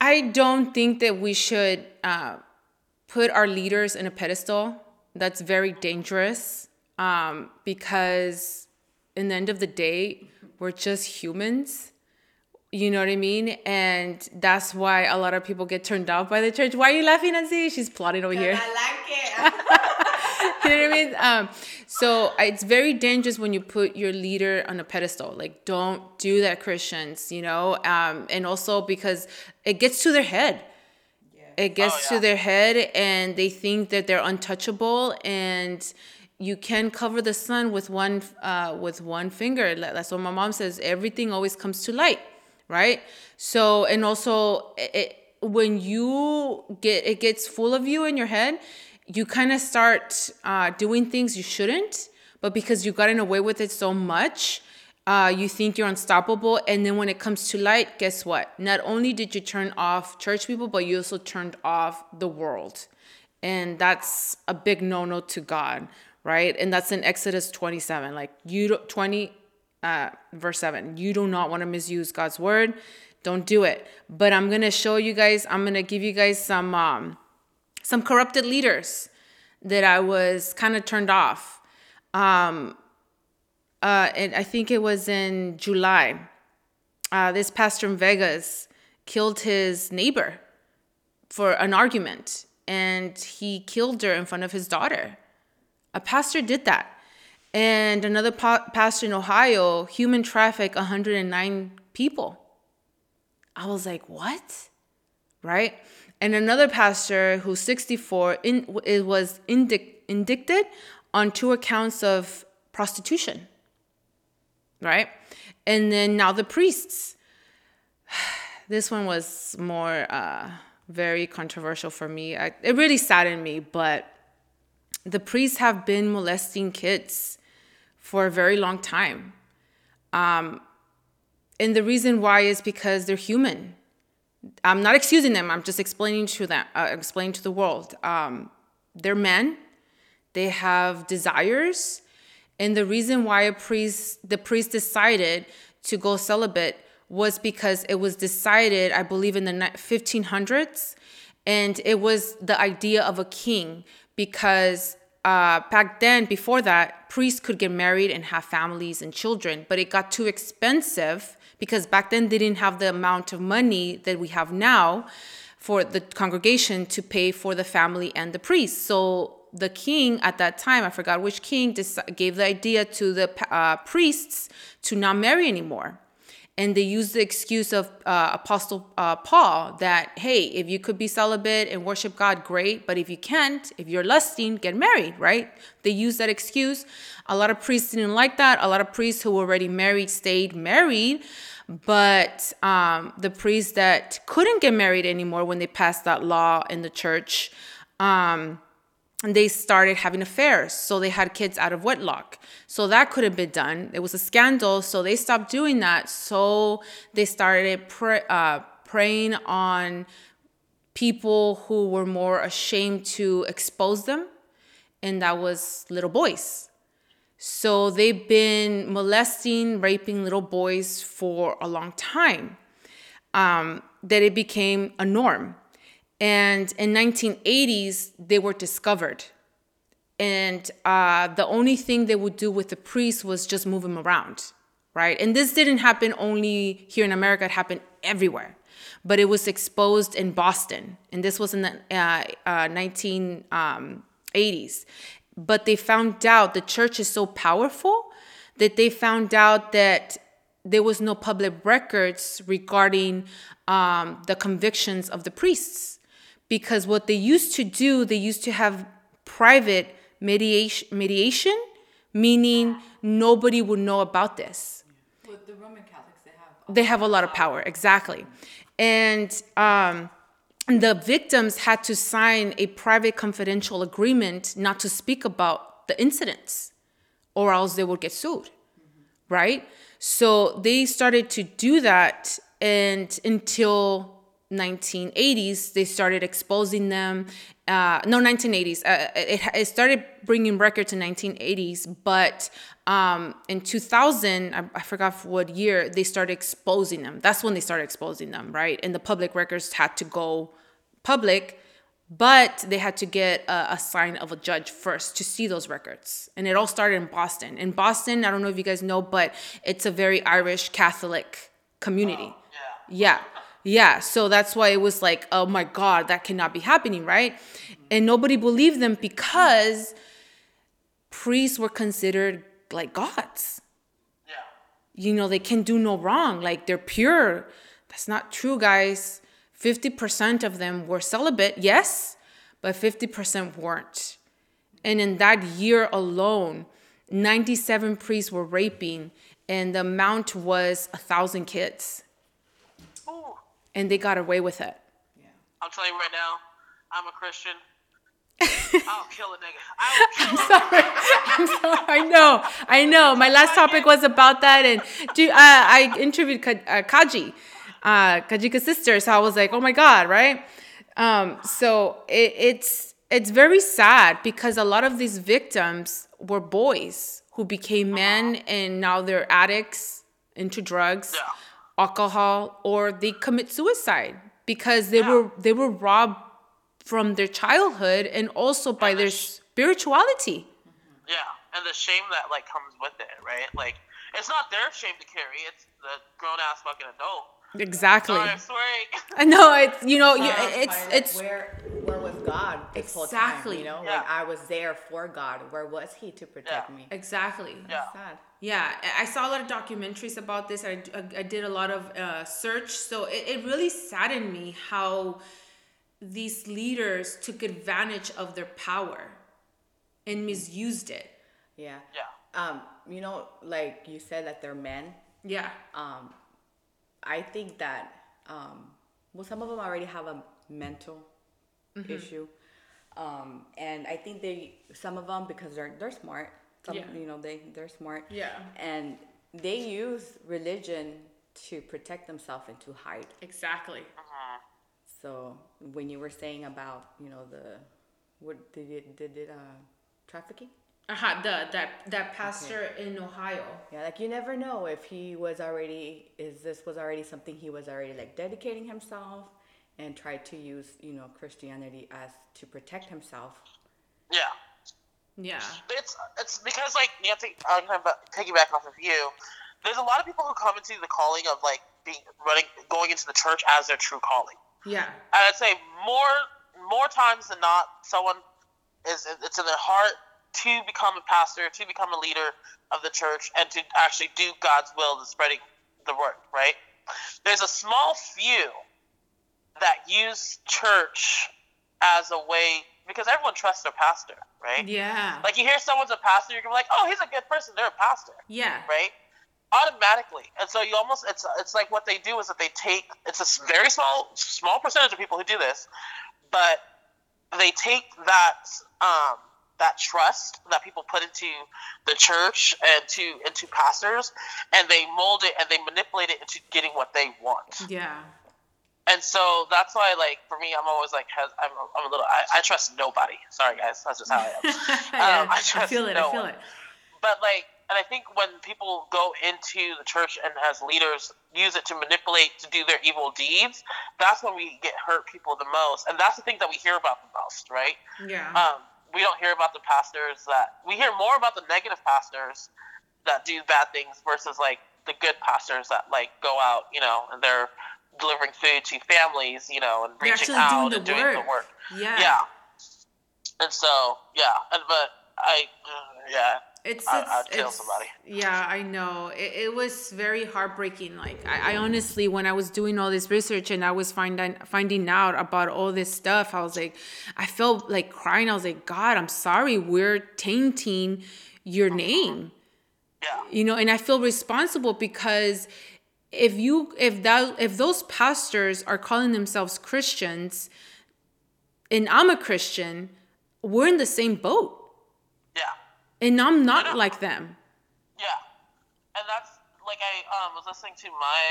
I don't think that we should uh, put our leaders in a pedestal. That's very dangerous um, because, in the end of the day, we're just humans. You know what I mean? And that's why a lot of people get turned off by the church. Why are you laughing, Nancy? She's plotting over here. I like it. you know what I mean? Um, so it's very dangerous when you put your leader on a pedestal. Like, don't do that, Christians, you know? Um, and also because it gets to their head. It gets oh, yeah. to their head and they think that they're untouchable and you can cover the sun with one uh, with one finger. That's what my mom says. Everything always comes to light, right? So and also it, when you get it gets full of you in your head, you kind of start uh, doing things you shouldn't, but because you gotten away with it so much, uh, you think you're unstoppable. And then when it comes to light, guess what? Not only did you turn off church people, but you also turned off the world. And that's a big no no to God, right? And that's in Exodus 27. Like, you 20, uh, verse 7. You do not want to misuse God's word. Don't do it. But I'm to show you guys, I'm to give you guys some. Um, some corrupted leaders that I was kind of turned off. Um, uh, and I think it was in July. Uh, this pastor in Vegas killed his neighbor for an argument, and he killed her in front of his daughter. A pastor did that. And another pa- pastor in Ohio human traffic 109 people. I was like, what? Right? And another pastor who's 64 in, was indic- indicted on two accounts of prostitution. Right? And then now the priests. This one was more uh, very controversial for me. I, it really saddened me, but the priests have been molesting kids for a very long time. Um, and the reason why is because they're human. I'm not excusing them. I'm just explaining to them, uh, explaining to the world. Um, they're men. They have desires, and the reason why a priest, the priest decided to go celibate was because it was decided, I believe, in the 1500s, and it was the idea of a king because uh, back then, before that, priests could get married and have families and children, but it got too expensive because back then they didn't have the amount of money that we have now for the congregation to pay for the family and the priest. So the king at that time, I forgot which king, gave the idea to the uh, priests to not marry anymore. And they use the excuse of uh, Apostle uh, Paul that, hey, if you could be celibate and worship God, great. But if you can't, if you're lusting, get married, right? They use that excuse. A lot of priests didn't like that. A lot of priests who were already married stayed married. But um, the priests that couldn't get married anymore when they passed that law in the church, um, they started having affairs. So they had kids out of wedlock. So that couldn't be done. It was a scandal. So they stopped doing that. So they started pre- uh, preying on people who were more ashamed to expose them. And that was little boys. So they've been molesting, raping little boys for a long time. Um, that it became a norm. And in 1980s, they were discovered. And uh, the only thing they would do with the priest was just move him around, right? And this didn't happen only here in America, it happened everywhere. But it was exposed in Boston. And this was in the uh, uh, 1980s. Um, but they found out the church is so powerful that they found out that there was no public records regarding um, the convictions of the priests because what they used to do they used to have private mediation mediation meaning nobody would know about this with the roman catholics they have they have a lot of power exactly and um, the victims had to sign a private confidential agreement not to speak about the incidents or else they would get sued right? So they started to do that and until 1980s they started exposing them uh, no 1980s uh, it, it started bringing records in 1980s but um, in 2000 I, I forgot what year they started exposing them. That's when they started exposing them right? And the public records had to go public but they had to get a, a, sign of a judge first to see those records. And it all started in boston. In boston i don't know if you guys know but it's a very irish catholic community. Oh, yeah. yeah yeah, so that's why it was like, oh my God, that cannot be happening, right? And nobody believed them because priests were considered like gods. Yeah. You know, they can do no wrong, like they're pure. That's not true, guys. 50% of them were celibate, yes, but 50% weren't. And in that year alone, 97 priests were raping, and the amount was a thousand kids and they got away with it. Yeah. I'll tell you right now, I'm a Christian. I'll kill a nigga. I'll kill I'm sorry. I'm sorry. I know. I know. My last topic was about that, and do uh, I interviewed uh, Kaji, uh, Kajika's sister. So I was like, oh my god, right? Um, so it, it's it's very sad because a lot of these victims were boys who became men, and now they're addicts into drugs. Yeah alcohol or they commit suicide because they yeah. were they were robbed from their childhood and also by and their sh- spirituality. Mm-hmm. Yeah, and the shame that like comes with it, right? Like it's not their shame to carry; it's the grown ass fucking adult. Exactly. Sorry, I know it's you know you, it's it's where where was God exactly? Time, you know, yeah. like I was there for God. Where was He to protect yeah. me? Exactly. Yeah. Sad. Yeah, I saw a lot of documentaries about this. I, I, I did a lot of uh, search, so it, it really saddened me how these leaders took advantage of their power and misused it. Yeah. Yeah. Um, you know, like you said that they're men. Yeah. Um, I think that um, well, some of them already have a mental mm-hmm. issue, um, and I think they some of them because they're they're smart some, yeah. You know, they they're smart. Yeah. And they use religion to protect themselves and to hide. Exactly. Uh-huh. So when you were saying about you know the what did it did it uh trafficking? Uh-huh, the that that pastor okay. in Ohio. Yeah, like you never know if he was already is this was already something he was already like dedicating himself and tried to use, you know, Christianity as to protect himself. Yeah. Yeah. It's it's because like Nancy, I'm gonna piggyback off of you. There's a lot of people who come into the calling of like being running, going into the church as their true calling. Yeah. And I'd say more more times than not, someone is it's in their heart to become a pastor, to become a leader of the church, and to actually do God's will in spreading the word. Right. There's a small few that use church as a way because everyone trusts their pastor, right? Yeah. Like you hear someone's a pastor, you're gonna be like, oh, he's a good person. They're a pastor. Yeah. Right. Automatically, and so you almost it's it's like what they do is that they take it's a very small small percentage of people who do this, but they take that um, that trust that people put into the church and to into pastors, and they mold it and they manipulate it into getting what they want. Yeah and so that's why, like, for me, I'm always like, I'm, I'm a little, I, I trust nobody. Sorry, guys, that's just how I am. yeah, um, I trust I feel it. No I feel one. it. But like, and I think when people go into the church and as leaders use it to manipulate to do their evil deeds, that's when we get hurt people the most, and that's the thing that we hear about the most, right? Yeah. Um, we don't hear about the pastors that we hear more about the negative pastors that do bad things versus like the good pastors that like go out, you know, and they're delivering food to families, you know, and reaching out and doing work. the work. Yeah. Yeah. And so, yeah, and but I, yeah. It's, it's, I, would kill somebody. Yeah, I know. It, it was very heartbreaking. Like I, I, honestly, when I was doing all this research and I was finding finding out about all this stuff, I was like, I felt like crying. I was like, God, I'm sorry. We're tainting your uh-huh. name. Yeah. You know, and I feel responsible because if you if that if those pastors are calling themselves Christians and I'm a Christian, we're in the same boat. And I'm not like them. Yeah. And that's like I um was listening to my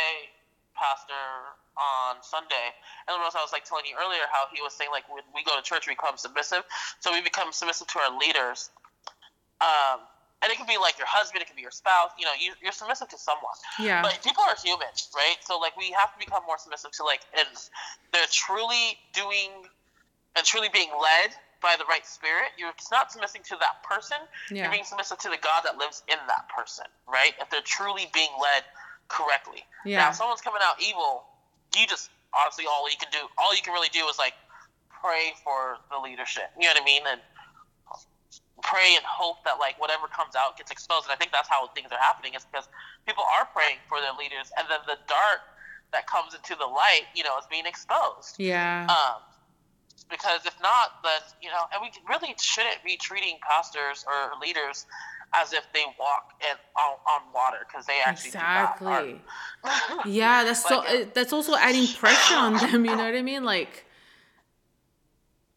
pastor on Sunday, and I was like telling you earlier how he was saying like when we go to church we become submissive, so we become submissive to our leaders. Um, and it can be like your husband, it can be your spouse. You know, you, you're submissive to someone. Yeah. But people are human, right? So like we have to become more submissive to like, and they're truly doing and truly being led by the right spirit. You're not submitting to that person. Yeah. You're being submissive to the God that lives in that person, right? If they're truly being led correctly. Yeah. Now, if someone's coming out evil, you just honestly all you can do, all you can really do is like pray for the leadership. You know what I mean? And pray and hope that like whatever comes out gets exposed. And I think that's how things are happening is because people are praying for their leaders, and then the dark that comes into the light, you know, is being exposed. Yeah. Um, because if not, then you know, and we really shouldn't be treating pastors or leaders as if they walk in on, on water because they actually exactly. yeah, that's so. Uh, that's also adding pressure on them. You know what I mean? Like,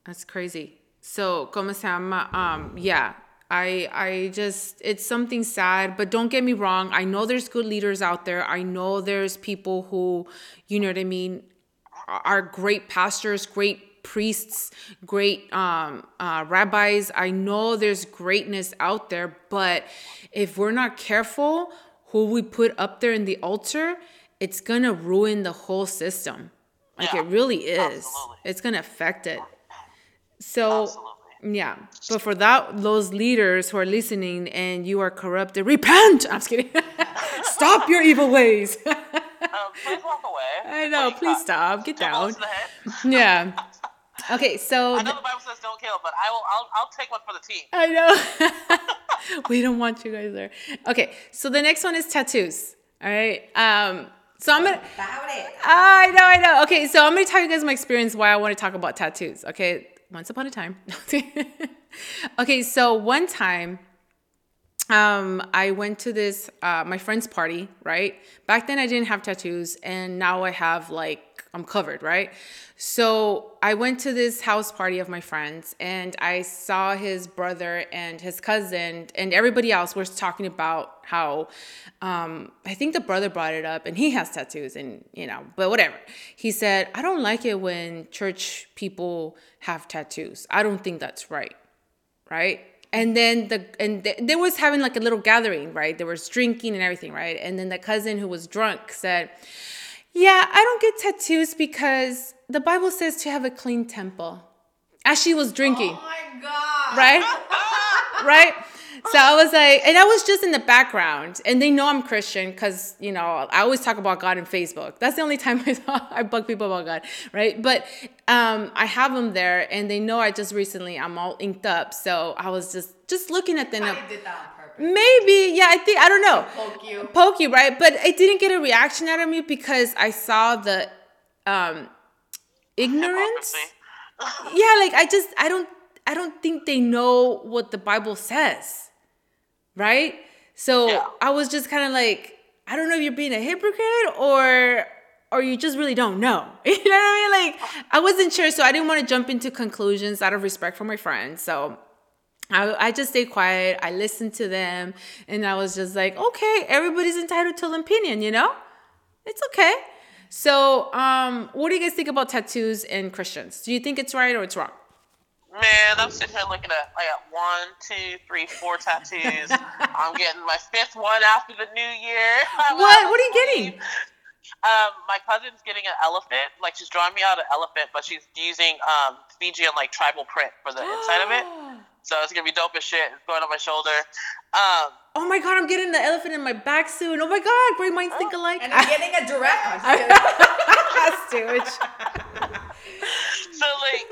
that's crazy. So, como se llama? Um, yeah, I I just it's something sad, but don't get me wrong. I know there's good leaders out there. I know there's people who, you know what I mean, are great pastors, great priests, great um, uh, rabbis. I know there's greatness out there, but if we're not careful, who we put up there in the altar, it's gonna ruin the whole system. Like yeah, it really is. Absolutely. It's gonna affect it. So Absolutely. yeah, but for that, those leaders who are listening and you are corrupted, repent. I'm just kidding. stop your evil ways. um, please walk away. I know. Please, please stop. Get down. yeah. Okay, so I know the Bible says don't kill, but I will. I'll, I'll take one for the team. I know. we don't want you guys there. Okay, so the next one is tattoos. All right. Um, so I'm gonna. About it. I know, I know. Okay, so I'm gonna tell you guys my experience why I want to talk about tattoos. Okay, once upon a time. okay, so one time um i went to this uh my friend's party right back then i didn't have tattoos and now i have like i'm covered right? So i went to this house party of my friends and i saw his brother and his cousin and everybody else was talking about how um i think the brother brought it up and he has tattoos and you know but whatever. He said i don't like it when church people have tattoos. I don't think that's right right? And then the and th- they was having like a little gathering right? There was drinking and everything right? And then the cousin who was drunk said yeah i don't get tattoos because the bible says to have a clean temple as she was drinking oh my god right right so I was like, and I was just in the background, and they know I'm Christian because you know I always talk about God in Facebook. That's the only time I talk, I bug people about God, right? But um, I have them there, and they know I just recently I'm all inked up, so I was just just looking at them. I did that. Maybe, yeah, I think I don't know. Poke you, poke you, right? But I didn't get a reaction out of me because I saw the um, ignorance. yeah, like I just I don't I don't think they know what the Bible says right? So yeah. I was just kind of like, I don't know if you're being a hypocrite or or you just really don't know. You know what I mean? Like I wasn't sure, so I didn't want to jump into conclusions out of respect for my friends. So I, I just stayed quiet. I listened to them, and I was just like, okay, everybody's entitled to an opinion, you know? It's okay. So, um, what do you guys think about tattoos and Christians? Do you think it's right or it's wrong? Man, I'm sitting here looking at I got one, two, three, four tattoos. I'm getting my fifth one after the new year. what? What are you getting? Um, my cousin's getting an elephant. Like she's drawing me out an elephant, but she's using um Fijian like tribal print for the inside of it. So it's gonna be dope as shit. It's going on my shoulder. Um, oh my god, I'm getting the elephant in my back soon. Oh my god, great minds think oh, alike. And I'm getting a giraffe. Stewage. so like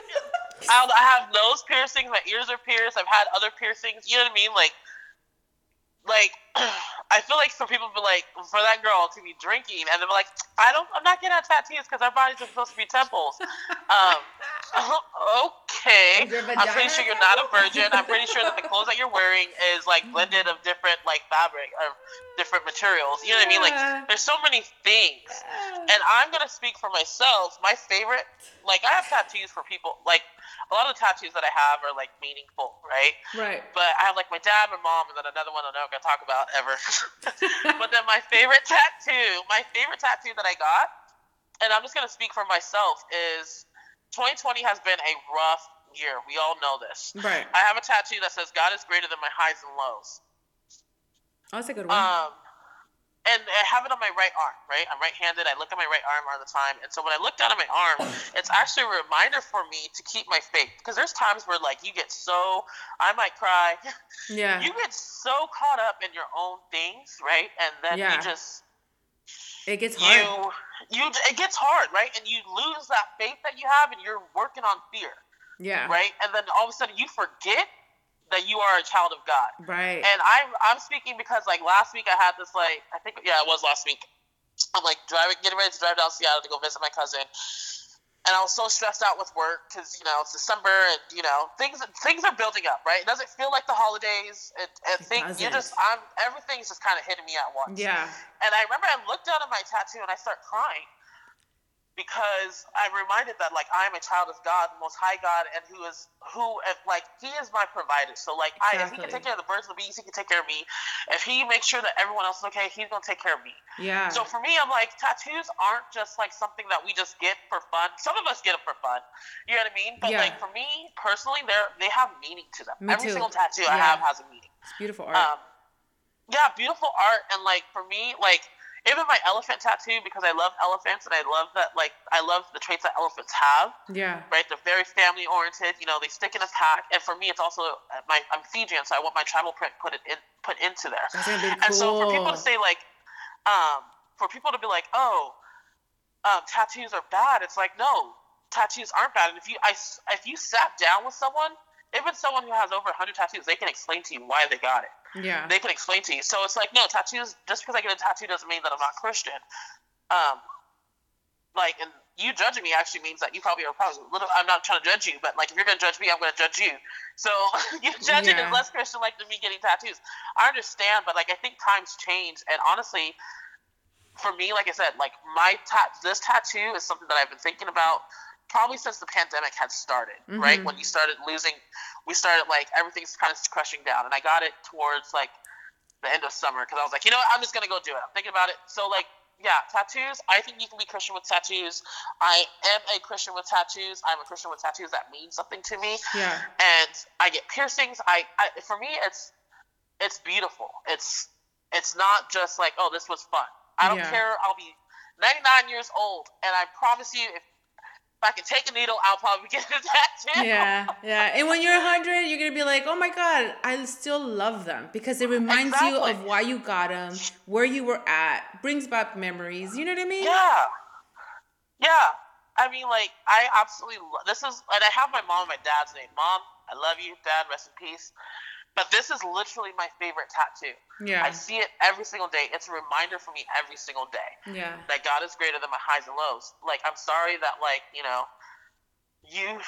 I, I have nose piercings. My ears are pierced. I've had other piercings. You know what I mean? Like, like I feel like some people, be like for that girl to be drinking, and they're like, I don't, I'm not getting tattoos because our bodies are supposed to be temples. Um, okay. I'm pretty sure you're not a virgin. I'm pretty sure that the clothes that you're wearing is like blended of different like fabric or different materials. You know what I mean? Like there's so many things. And I'm gonna speak for myself. My favorite, like I have tattoos for people. Like a lot of the tattoos that I have are like meaningful, right? Right. But I have like my dad, my mom, and then another one I'm not gonna talk about ever. but then my favorite tattoo, my favorite tattoo that I got, and I'm just gonna speak for myself, is 2020 has been a rough year. We all know this. Right. I have a tattoo that says God is greater than my highs and lows. Oh, that's a good one. Um, and I have it on my right arm, right? I'm right-handed. I look at my right arm all the time, and so when I look down at my arm, it's actually a reminder for me to keep my faith. Because there's times where like you get so, I might cry. Yeah. You get so caught up in your own things, right? And then Yeah. you just it gets hard. you you it gets hard, right? And you lose that faith that you have, and you're working on fear, yeah. right? And then all of a sudden you forget that you are a child of God. Right. And I'm I'm speaking because like last week I had this like I think yeah it was last week. I'm like driving getting ready to drive down to Seattle to go visit my cousin. And I was so stressed out with work because you know it's December and you know things things are building up, right? It doesn't feel like the holidays. It, it It things you just I'm everything's just kind of hitting me at once. yeah. And I remember I looked down at my tattoo and I start crying because I'm reminded that like I am a child of God, the Most High God, and who is who if, like He is my provider. So like I, if He can take care of the birds and the bees, He can take care of me. If He makes sure that everyone else is okay, He's gonna take care of me. Yeah. So for me, I'm like tattoos aren't just like something that we just get for fun. Some of us get them for fun. You know what I mean? But Yeah. like for me personally, they're they have meaning to them. Me Every too. single tattoo I have has a meaning. it's beautiful art. Um, yeah, beautiful art, and like for me, like even my elephant tattoo because I love elephants and I love that like I love the traits that elephants have. yeah. Right, they're very family oriented. You know, they stick in a pack, and for me, it's also uh, my I'm Fijian, so I want my tribal print put it in put into there. That's gonna be cool. And so for people to say like, um, for people to be like, oh, um, tattoos are bad. It's like no, tattoos aren't bad. And if you I if you sat down with someone, even someone who has over 100 tattoos, they can explain to you why they got it Yeah. they can explain to you. So it's like, no, tattoos. Just because I get a tattoo doesn't mean that I'm not Christian. Um, like, and you judging me actually means that you probably are probably a little. I'm not trying to judge you, but like, if you're gonna judge me, I'm gonna judge you. So you judging Yeah. is less Christian like than me getting tattoos. I understand, but like, I think times change, and honestly, for me, like I said, like my tat, this tattoo is something that I've been thinking about probably since the pandemic had started, right? Mhm. When you started losing, we started like everything's kind of crushing down, and I got it towards like the end of summer because I was like, you know what, I'm just gonna go do it. I'm thinking about it. So like, yeah, tattoos. I think you can be Christian with tattoos. I am a Christian with tattoos. I'm a Christian with tattoos. That means something to me. Yeah. And I get piercings. I, I for me, it's it's beautiful. It's it's not just like, oh, this was fun. I don't Yeah. care. I'll be 99 years old, and I promise you, if if I can take a needle, I'll probably get a tattoo. Yeah, yeah. And when you're 100, you're going to be like, oh my God, I still love them because it reminds you of why you got them, where you were at, brings back memories. You know what I mean? Yeah. Yeah. I mean, like, I absolutely love this is, and I have my mom and my dad's name. Mom, I love you. Dad, rest in peace. But this is literally my favorite tattoo. Yeah. I see it every single day. It's a reminder for me every single day Yeah. that God is greater than my highs and lows. Like, I'm sorry that, like, you know, you,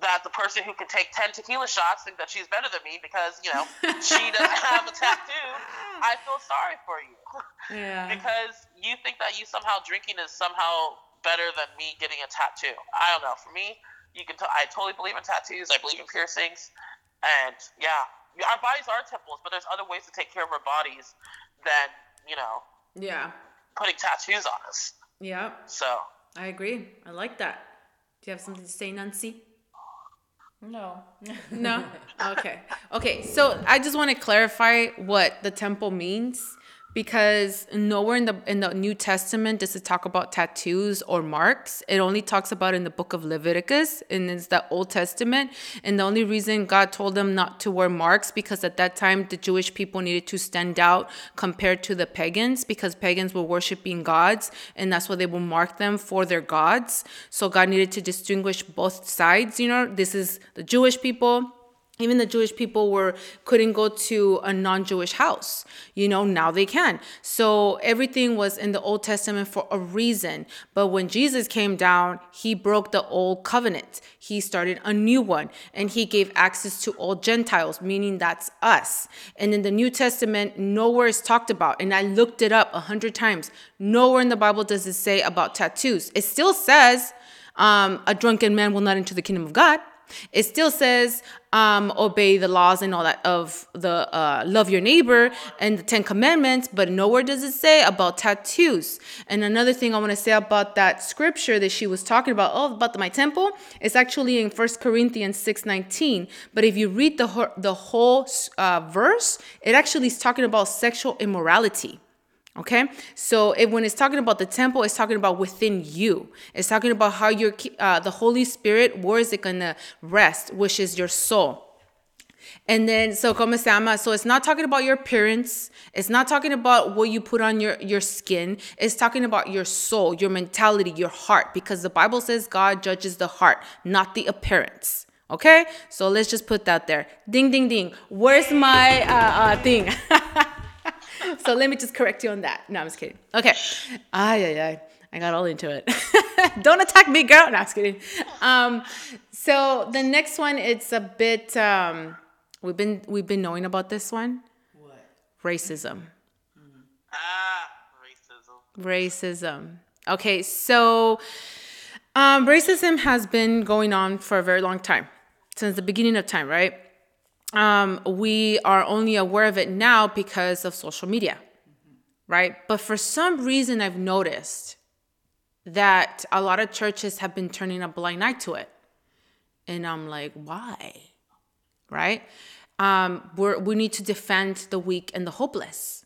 that the person who can take 10 tequila shots think that she's better than me because, you know, she doesn't have a tattoo. I feel sorry for you Yeah. because you think that you somehow drinking is somehow better than me getting a tattoo. I don't know. For me, you can. T- I totally believe in tattoos. I believe in piercings, and yeah, our bodies are temples, but there's other ways to take care of our bodies than you know Yeah. putting tattoos on us. Yeah. So I agree. I like that. Do you have something to say, Nancy? No. No? Okay. Okay. So I just want to clarify what the temple means because nowhere in the in the New Testament does it talk about tattoos or marks. It only talks about in the book of Leviticus and it's the Old Testament. And the only reason God told them not to wear marks because at that time the Jewish people needed to stand out compared to the pagans because pagans were worshiping gods and that's why they will mark them for their gods. So God needed to distinguish both sides, you know. This is the Jewish people even the jewish people were couldn't go to a non-jewish house. You know now they can. So everything was in the old testament for a reason. But when jesus came down he broke the old covenant. He started a new one. And he gave access to all gentiles meaning that's us. And in the new testament nowhere is talked about. And i looked it up a hundred times. Nowhere in the bible does it say about tattoos. It still says um, a drunken man will not enter the kingdom of god. It still says um, obey the laws and all that of the uh, love your neighbor and the Ten Commandments, but nowhere does it say about tattoos. And another thing I want to say about that scripture that she was talking about, oh, about my temple, it's actually in First Corinthians six nineteen. But if you read the the whole uh, verse, it actually is talking about sexual immorality. Okay, so if, when it's talking about the temple, it's talking about within you. It's talking about how your uh, the Holy Spirit, where is it gonna rest, which is your soul. And then, so como se llama? So it's not talking about your appearance. It's not talking about what you put on your, your skin. It's talking about your soul, your mentality, your heart, because the Bible says God judges the heart, not the appearance. Okay? So let's just put that there. Ding, ding, ding. Where's my uh, uh, thing? so let me just correct you on that. No, I'm just kidding. Okay. Ay, ay, ay. I got all into it. Don't attack me, girl. No, I'm just kidding. Um, so the next one, it's a bit. Um, we've been we've been knowing about this one. What? Racism. Mm-hmm. Ah, racism. Racism. Okay, so um, racism has been going on for a very long time, since the beginning of time, right? Um, we are only aware of it now because of social media, mm-hmm. right? But for some reason, I've noticed that a lot of churches have been turning a blind eye to it. And I'm like, why? Right? Um, we we need to defend the weak and the hopeless,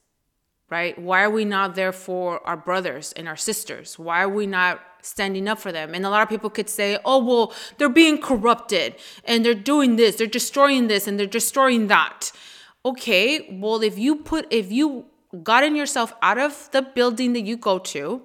right? Why are we not there for our brothers and our sisters? Why are we not standing up for them. And a lot of people could say, oh, well, they're being corrupted and they're doing this, they're destroying this and they're destroying that. Okay, well, if you put, if you gotten yourself out of the building that you go to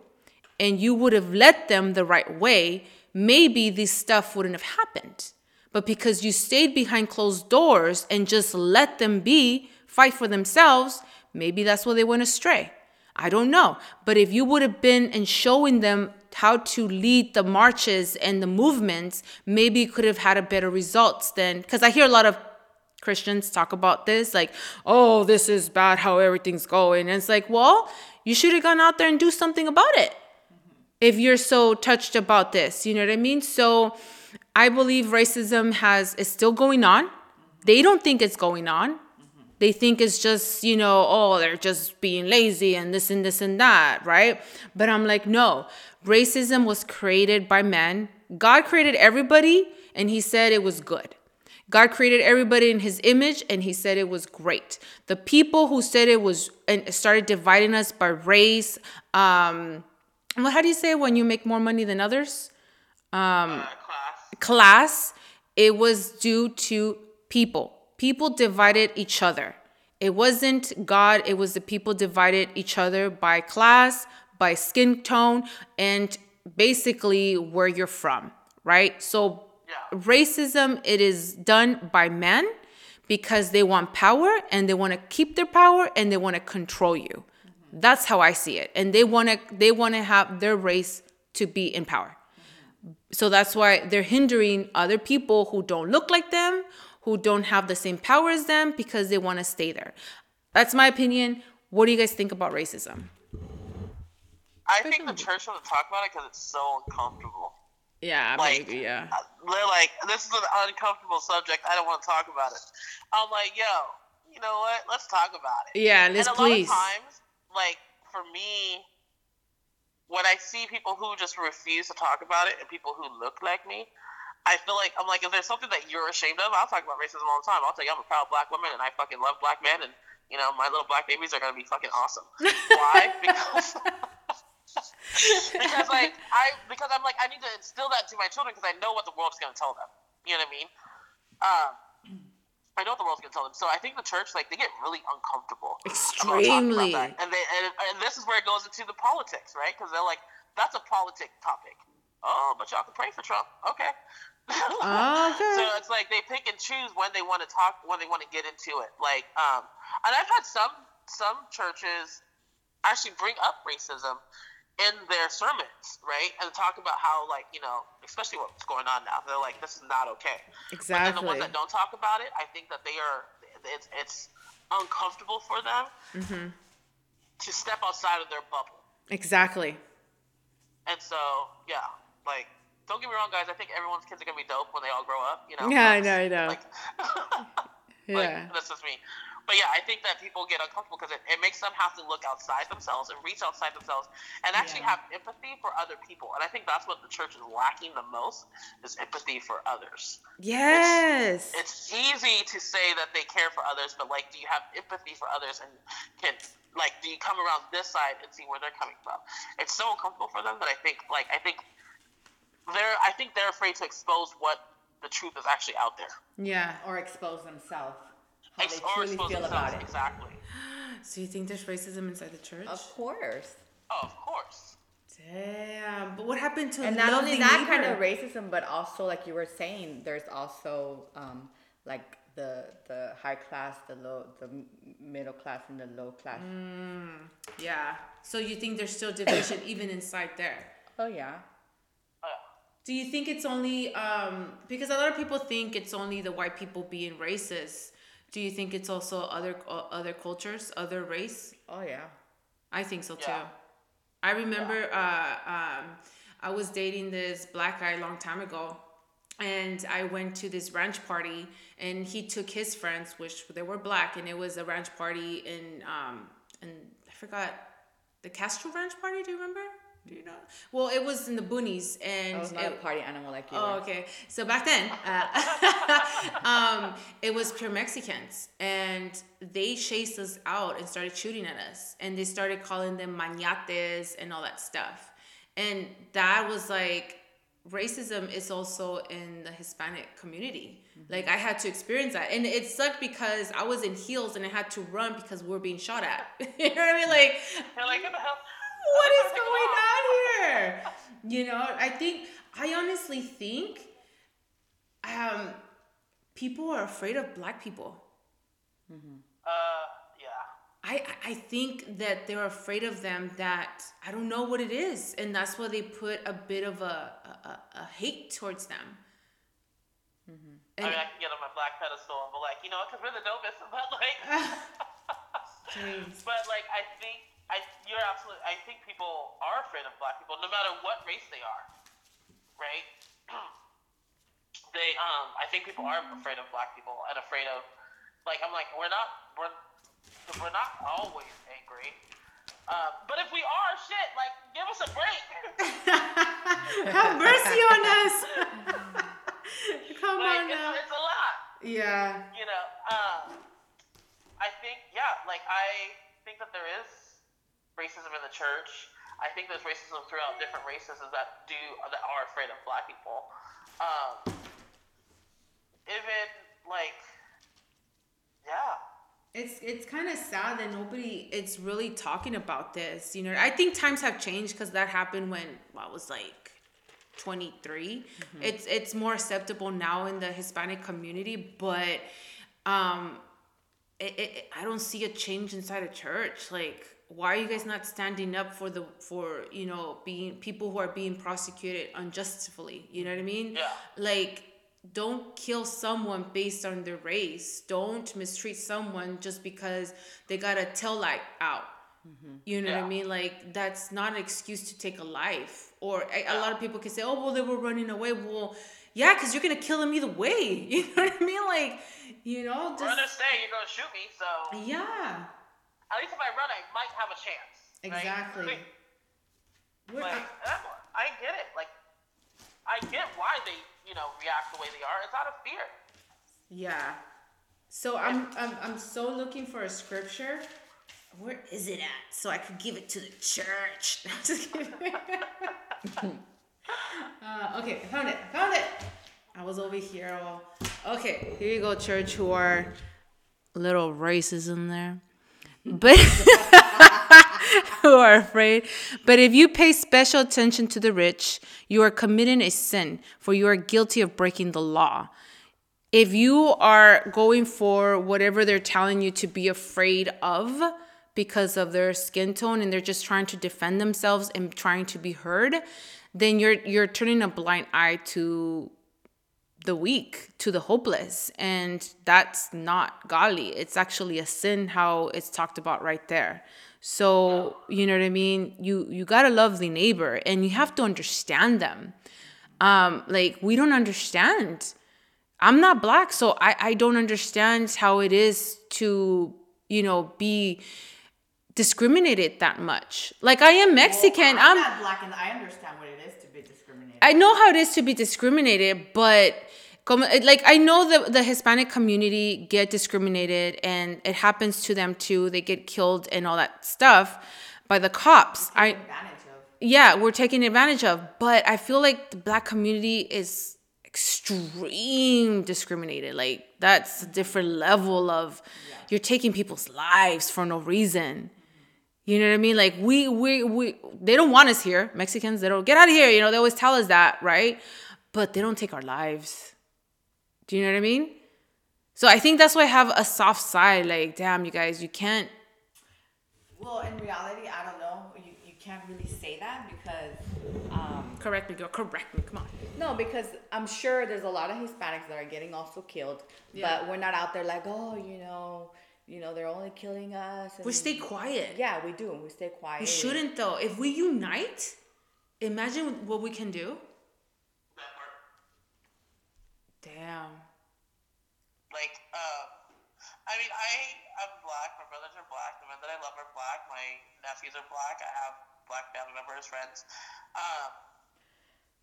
and you would have led them the right way, maybe this stuff wouldn't have happened. But because you stayed behind closed doors and just let them be, fight for themselves, maybe that's where they went astray. I don't know. But if you would have been and showing them how to lead the marches and the movements, maybe could have had a better results than because I hear a lot of Christians talk about this, like, oh, this is bad how everything's going. And it's like, well, you should have gone out there and do something about it mm-hmm. if you're so touched about this. You know what I mean? So I believe racism has is still going on. Mm-hmm. They don't think it's going on. They think it's just, you know, oh, they're just being lazy and this and this and that, right? But I'm like, no, racism was created by men. God created everybody and he said it was good. God created everybody in his image and he said it was great. The people who said it was and started dividing us by race, um, well, how do you say when you make more money than others? Um, uh, class. class. It was due to people people divided each other. It wasn't God, it was the people divided each other by class, by skin tone, and basically where you're from, right? So yeah. racism it is done by men because they want power and they want to keep their power and they want to control you. Mm-hmm. That's how I see it. And they want to they want to have their race to be in power. Mm-hmm. So that's why they're hindering other people who don't look like them who don't have the same power as them because they want to stay there. That's my opinion. What do you guys think about racism? I think the church doesn't talk about it because it's so uncomfortable. Yeah, like, maybe, yeah. Uh, they're like, this is an uncomfortable subject. I don't want to talk about it. I'm like, yo, you know what? Let's talk about it. Yeah, let's and a please. lot of times, like, for me, when I see people who just refuse to talk about it and people who look like me, I feel like I'm like, if there's something that you're ashamed of, I'll talk about racism all the time. I'll tell you I'm a proud black woman and I fucking love black men and you know my little black babies are gonna be fucking awesome. Why? Because because like I because I'm like I need to instill that to my children because I know what the world's gonna tell them. You know what I mean? Um, I know what the world's gonna tell them. So I think the church like they get really uncomfortable. Extremely. And they and, and this is where it goes into the politics, right? Because they're like that's a politic topic. Oh, but y'all can pray for Trump. Okay. Oh, okay. So it's like they pick and choose when they want to talk, when they want to get into it. Like, um, and I've had some some churches actually bring up racism in their sermons, right, and talk about how, like, you know, especially what's going on now. They're like, this is not okay. Exactly. But then the ones that don't talk about it, I think that they are. It's it's uncomfortable for them mm-hmm. to step outside of their bubble. Exactly. And so, yeah, like, don't get me wrong, guys. I think everyone's kids are gonna be dope when they all grow up. You know. Yeah, I know, I know. Like, yeah. Like, that's just me. But yeah, I think that people get uncomfortable because it, it makes them have to look outside themselves and reach outside themselves and actually yeah. have empathy for other people. And I think that's what the church is lacking the most is empathy for others. Yes. It's, it's easy to say that they care for others, but like, do you have empathy for others and can like do you come around this side and see where they're coming from? It's so uncomfortable for them that I think like I think they're I think they're afraid to expose what the truth is actually out there. Yeah. Or expose themselves how Ex- they truly feel about it. Exactly. So you think there's racism inside the church? Of course. Oh, of course. Damn. But what happened to and not only that neighbor? kind of racism, but also like you were saying, there's also um, like the the high class, the low, the middle class, and the low class. Mm, yeah. So you think there's still division even inside there? Oh yeah. Do you think it's only um, because a lot of people think it's only the white people being racist? Do you think it's also other uh, other cultures, other race? Oh yeah. I think so too. I remember yeah. uh, um, I was dating this black guy a long time ago, and I went to this ranch party, and he took his friends, which they were black, and it was a ranch party in um, and I forgot the Castro Ranch party. Do you remember? Do you know? Well, it was in the boonies, and I was not it, a party animal like you. Oh, were. okay. So back then, uh, um, it was pure Mexicans, and they chased us out and started shooting at us, and they started calling them mayates and all that stuff, and that was like racism is also in the Hispanic community. Mm-hmm. Like I had to experience that, and it sucked because I was in heels and I had to run because we were being shot at. you know what I mean? Like, You're like, what the hell? what is going on here? You know, I think I honestly think um people are afraid of black people. Mm-hmm. Uh, yeah. I I think that they're afraid of them. That I don't know what it is, and that's why they put a bit of a a, a hate towards them. Mm-hmm. I mean, I can get on my black pedestal and be like, you know, because we're the dopest, but like, but like, I think I you're absolutely. I think people are afraid of black people, no matter what race they are, right? they um. I think people are afraid of black people and afraid of, like I'm like we're not we're we're not always angry. Uh, but if we are, shit, like, give us a break. Have mercy on us. Come like, on now. It's, it's a lot. Yeah. You know, um, I think, yeah, like, I think that there is racism in the church. I think there's racism throughout different races that do that are afraid of black people. Um, even like, yeah. It's it's kind of sad that nobody it's really talking about this. You know, I think times have changed because that happened when well, I was like 23. Mm-hmm. It's it's more acceptable now in the Hispanic community, but um, it, it, I don't see a change inside a church. Like why are you guys not standing up for the for you know being people who are being prosecuted unjustly? You know what i mean? Yeah. like don't kill someone based on their race. Don't mistreat someone just because they got a tail light out. Mm-hmm. you know yeah. what i mean? Like that's not an excuse to take a life. Or a, yeah. a lot of people can say oh well they were running away. Well yeah because you're gonna kill them either way. You know what i mean? Like you know just run or stay you're gonna shoot me so. Yeah at least if I run, I might have a chance. Exactly. Right? Like, I get it. Like, I get why they, you know, react the way they are. It's out of fear. Yeah. So I'm, I'm, I'm so looking for a scripture. Where is it at? So I could give it to the church. uh, okay, I found it. I found it. I was over here. All... Okay, here you go, church. Who are little racism there? But who are afraid. But if you pay special attention to the rich, you are committing a sin, for you are guilty of breaking the law. If you are going for whatever they're telling you to be afraid of because of their skin tone and they're just trying to defend themselves and trying to be heard, then you're you're turning a blind eye to the weak to the hopeless and that's not godly. It's actually a sin how it's talked about right there. So you know what i mean? You you got to love the neighbor and you have to understand them. Um like we don't understand. I'm not black so i i don't understand how it is to you know be discriminated that much. Like i am mexican well, i'm, I'm not black and i understand what it is to be discriminated i know how it is to be discriminated but like I know the the Hispanic community get discriminated and it happens to them too. They get killed and all that stuff by the cops. I yeah, we're taking advantage of. But I feel like the black community is extreme discriminated. Like that's a different level of yeah. you're taking people's lives for no reason. You know what I mean? Like we we we they don't want us here. Mexicans, they don't get out of here. You know, they always tell us that, right? But they don't take our lives. Do you know what I mean? So I think that's why I have a soft side. Like, damn, you guys, you can't. Well, in reality, I don't know. You, you can't really say that because. Um, correct me, girl. Correct me. Come on. No, because I'm sure there's a lot of Hispanics that are getting also killed, yeah. but we're not out there like, oh, you know, you know, they're only killing us. we stay quiet. Yeah, we do. We stay quiet. We shouldn't though. If we unite, imagine what we can do. Damn. Like, um, I mean, I I'm black. My brothers are black. The men that I love are black. My nephews are black. I have black family members, friends. Um,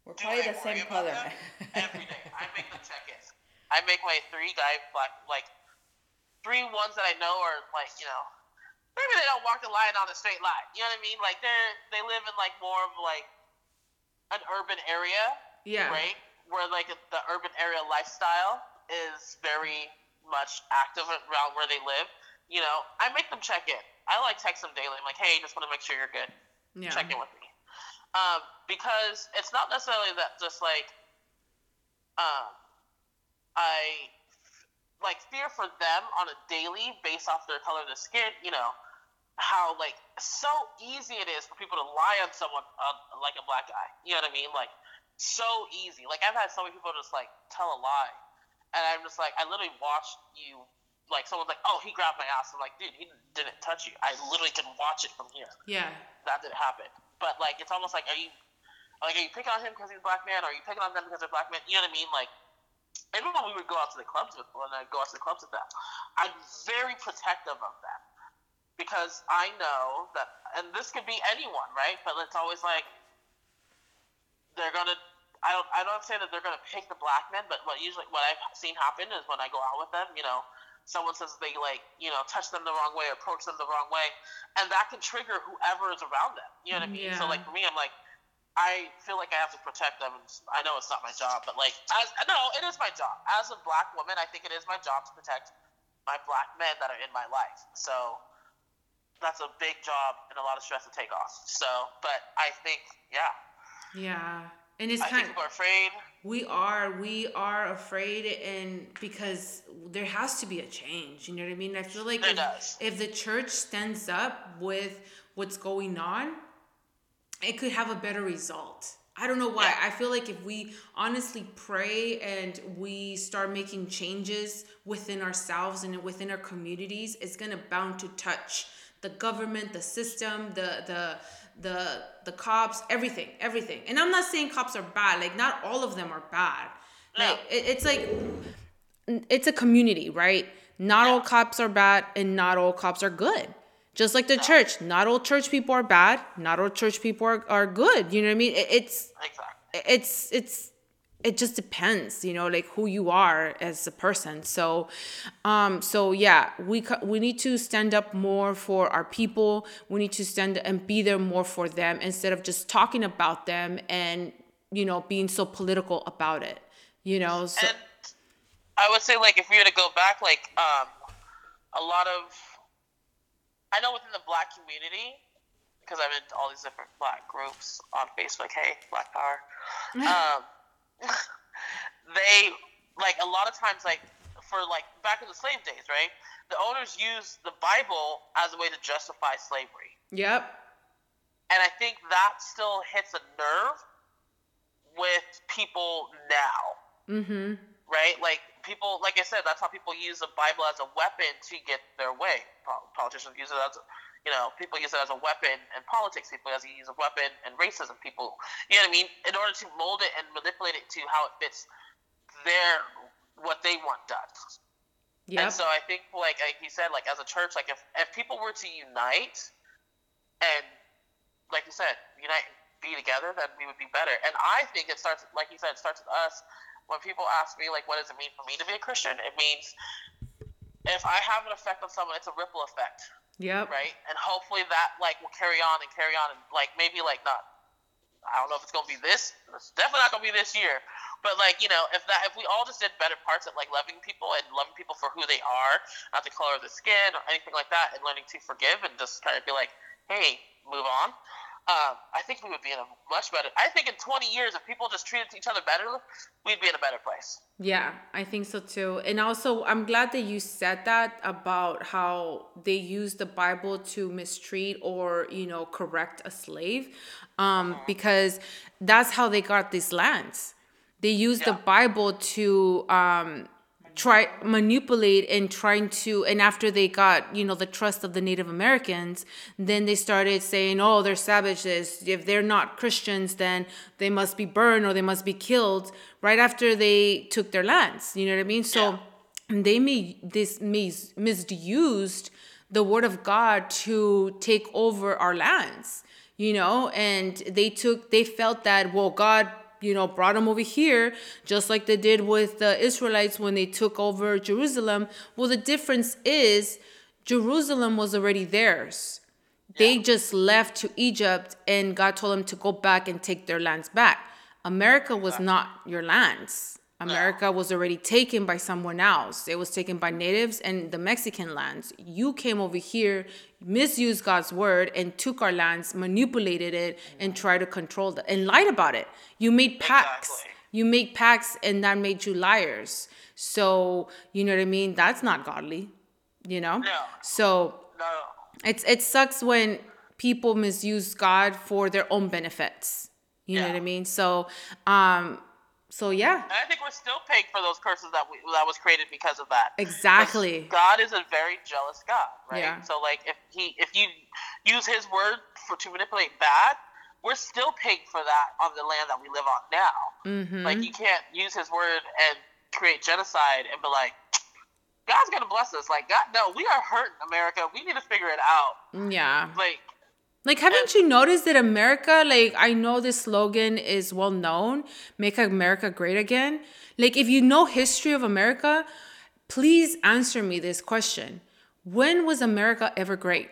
We're probably the same color. every day, I make them check in. I make my three guy black like three ones that I know are like you know maybe they don't walk the line on a straight line. You know what I mean? Like they're they live in like more of like an urban area. Yeah. Right where like the urban area lifestyle is very much active around where they live, you know, I make them check in. I like text them daily. I'm like, hey, just want to make sure you're good. Yeah. Check in with me. Um, because it's not necessarily that just like um, I like fear for them on a daily based off their color of the skin, you know, how like so easy it is for people to lie on someone uh, like a black guy. You know what I mean? Like so easy. Like I've had so many people just like tell a lie, and I'm just like, I literally watched you. Like someone's like, oh, he grabbed my ass. I'm like, dude, he didn't touch you. I literally can watch it from here. Yeah. That didn't happen. But like, it's almost like, are you, like, are you picking on him because he's a black man? Or are you picking on them because they're black men? You know what I mean? Like, when we would go out to the clubs with, when I go out to the clubs with them, I'm very protective of them because I know that, and this could be anyone, right? But it's always like they're gonna I don't I don't say that they're gonna pick the black men, but what usually what I've seen happen is when I go out with them, you know, someone says they like you know touch them the wrong way, approach them the wrong way, and that can trigger whoever is around them. You know what I mean? Yeah. So like for me, I'm like. I feel like I have to protect them. I know it's not my job, but like, as, no, it is my job. As a black woman, I think it is my job to protect my black men that are in my life. So that's a big job and a lot of stress to take off. So, but I think, yeah. Yeah and it's I kind of, afraid. We are, we are afraid, and because there has to be a change. You know what I mean? I feel like if, if the church stands up with what's going on, it could have a better result. I don't know why. Yeah. I feel like if we honestly pray and we start making changes within ourselves and within our communities, it's gonna bound to touch the government, the system, the the the the cops, everything, everything. And I'm not saying cops are bad. Like not all of them are bad. Like it, it's like it's a community, right? Not all cops are bad and not all cops are good. Just like the church, not all church people are bad, not all church people are, are good. You know what I mean? It, it's it's it's it just depends you know like who you are as a person so um so yeah we we need to stand up more for our people we need to stand and be there more for them instead of just talking about them and you know being so political about it you know so and i would say like if we were to go back like um a lot of i know within the black community because I'm in all these different black groups on Facebook. Hey, Black Power. um, they like a lot of times like for like back in the slave days, right? The owners used the Bible as a way to justify slavery. Yep. And I think that still hits a nerve with people now. Mm-hmm. Right? Like people, like I said, that's how people use the Bible as a weapon to get their way. Politicians use it as, a, you know, people use it as a weapon in politics. People use it as a weapon in racism. People, you know what I mean? In order to mold it and manipulate it to how it fits their what they want done. Yep. And so I think, like, like he said, like as a church, like if if people were to unite and, like you said, unite and be together, then we would be better. And I think it starts, like you said, it starts with us. When people ask me, like, what does it mean for me to be a Christian? It means if I have an effect on someone, it's a ripple effect. Yep. Right. And hopefully that like will carry on and carry on and like maybe like not. I don't know if it's gonna be this. It's definitely not gonna be this year. But like you know, if that if we all just did better parts at like loving people and loving people for who they are, not the color of the skin or anything like that, and learning to forgive and just kind of be like, hey, move on. Um, I think we would be in a much better. I think in 20 years, if people just treated each other better, we'd be in a better place. Yeah, I think so too. And also, I'm glad that you said that about how they use the Bible to mistreat or you know correct a slave, um, uh-huh. because that's how they got these lands. They used yeah. the Bible to um, try manipulate and trying to and after they got you know the trust of the native americans then they started saying oh they're savages. If they're not christians then they must be burned or they must be killed right after they took their lands you know what i mean? So they may this mis- misused the word of god to take over our lands you know? And they took they felt that well god you know, brought them over here, just like they did with the Israelites when they took over Jerusalem. Well, the difference is Jerusalem was already theirs. They just left to Egypt, and God told them to go back and take their lands back. America was not your lands. America was already taken by someone else. It was taken by natives and the Mexican lands. You came over here, misused God's word, and took our lands, manipulated it, and tried to control it, and lied about it. You made pacts. Exactly. You made pacts, and that made you liars. So you know what I mean? That's not godly. You know. No. So no. It's it sucks when people misuse God for their own benefits. You yeah. know what I mean? So um so yeah. And I think we're still paying for those curses that we that was created because of that. Exactly. God is a very jealous God, right? Yeah. So like if he if you use his word for to manipulate bad, we're still paying for that on the land that we live on now. Mm-hmm. Like you can't use his word and create genocide and be like, God's gonna bless us. Like God, no, we are hurting America. We need to figure it out. Yeah. Like like, haven't you noticed that America, like, I know this slogan is well known, make America great again. Like, if you know history of America, please answer me this question. When was America ever great?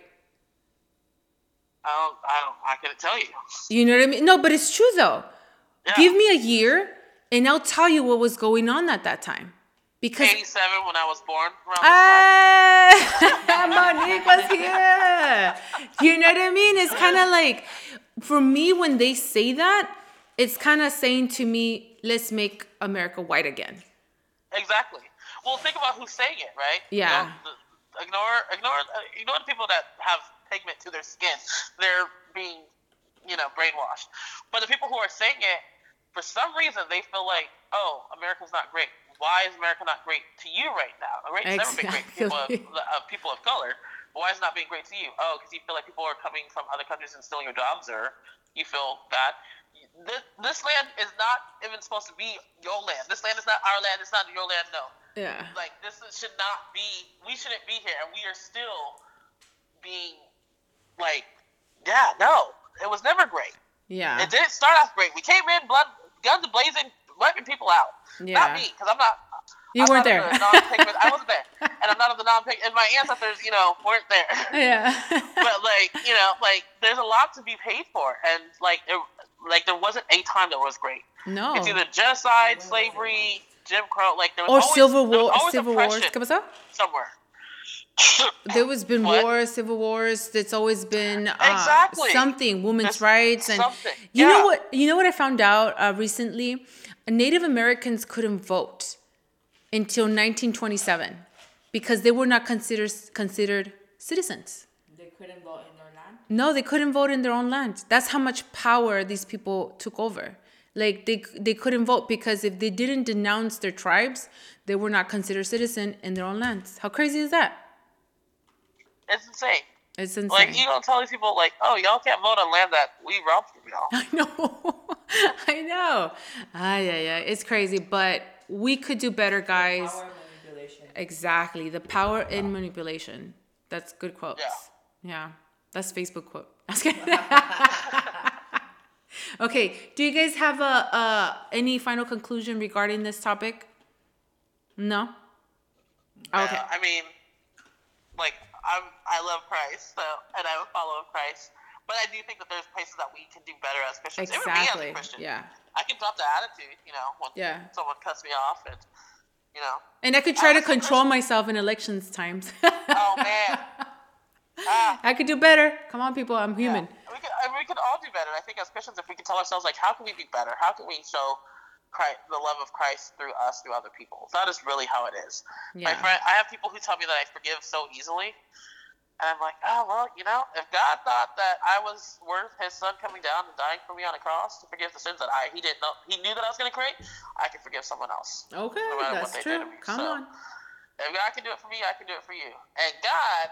I don't, I don't, I couldn't tell you. You know what I mean? No, but it's true though. Yeah. Give me a year and I'll tell you what was going on at that time. Because 87 when I was born. Ah, Monique was here. You know what I mean? It's kind of like, for me, when they say that, it's kind of saying to me, let's make America white again. Exactly. Well, think about who's saying it, right? Yeah. You know, ignore, ignore, uh, ignore the people that have pigment to their skin. They're being, you know, brainwashed. But the people who are saying it, for some reason, they feel like, oh, America's not great why is America not great to you right now? America's exactly. never been great to people of, of, people of color. Why is it not being great to you? Oh, because you feel like people are coming from other countries and stealing your jobs, or you feel that This, this land is not even supposed to be your land. This land is not our land. It's not your land. No. Yeah. Like this should not be. We shouldn't be here, and we are still being like, yeah, no, it was never great. Yeah. It didn't start off great. We came in blood, guns blazing, wiping people out. Yeah. Not me, because I'm not. You I'm weren't there. I wasn't there, and I'm not of the non-pig. And my ancestors, you know, weren't there. Yeah. but like, you know, like there's a lot to be paid for, and like, it, like there wasn't a time that was great. No. It's either genocide, slavery, Jim Crow. Like there was or always, civil war, civil wars. ¿Qué pasó? Somewhere. there was been what? wars, civil wars. It's always been uh, exactly. something, women's There's rights, and something. you yeah. know what? You know what I found out uh, recently? Native Americans couldn't vote until 1927 because they were not considered considered citizens. They couldn't vote in their land. No, they couldn't vote in their own land. That's how much power these people took over. Like they they couldn't vote because if they didn't denounce their tribes, they were not considered citizen in their own lands. How crazy is that? It's insane. It's insane. Like you don't tell these people like, oh, y'all can't vote on land that we robbed from y'all. I know. I know. Ah, yeah, yeah. It's crazy, but we could do better, guys. Power manipulation. Exactly. The power in manipulation. That's good quotes. Yeah. Yeah. That's Facebook quote. okay. Do you guys have a, a any final conclusion regarding this topic? No. Okay. I mean, like I'm I love Christ, so and I'm a follower of Christ. But I do think that there's places that we can do better as Christians. Exactly. Even me as a Christian. Yeah. I can drop the attitude, you know, when yeah. someone cuts me off and you know. And I could try I to control myself in elections times. oh man. Ah. I could do better. Come on, people. I'm human. Yeah. We could, we could all do better. I think as Christians, if we can tell ourselves, like, how can we be better? How can we show Christ, the love of Christ through us, through other people. That is really how it is. Yeah. My friend, I have people who tell me that I forgive so easily, and I'm like, oh well, you know, if God thought that I was worth His Son coming down and dying for me on a cross to forgive the sins that I He didn't know He knew that I was going to create, I can forgive someone else. Okay, no that's true. Come so, on. If God can do it for me, I can do it for you. And God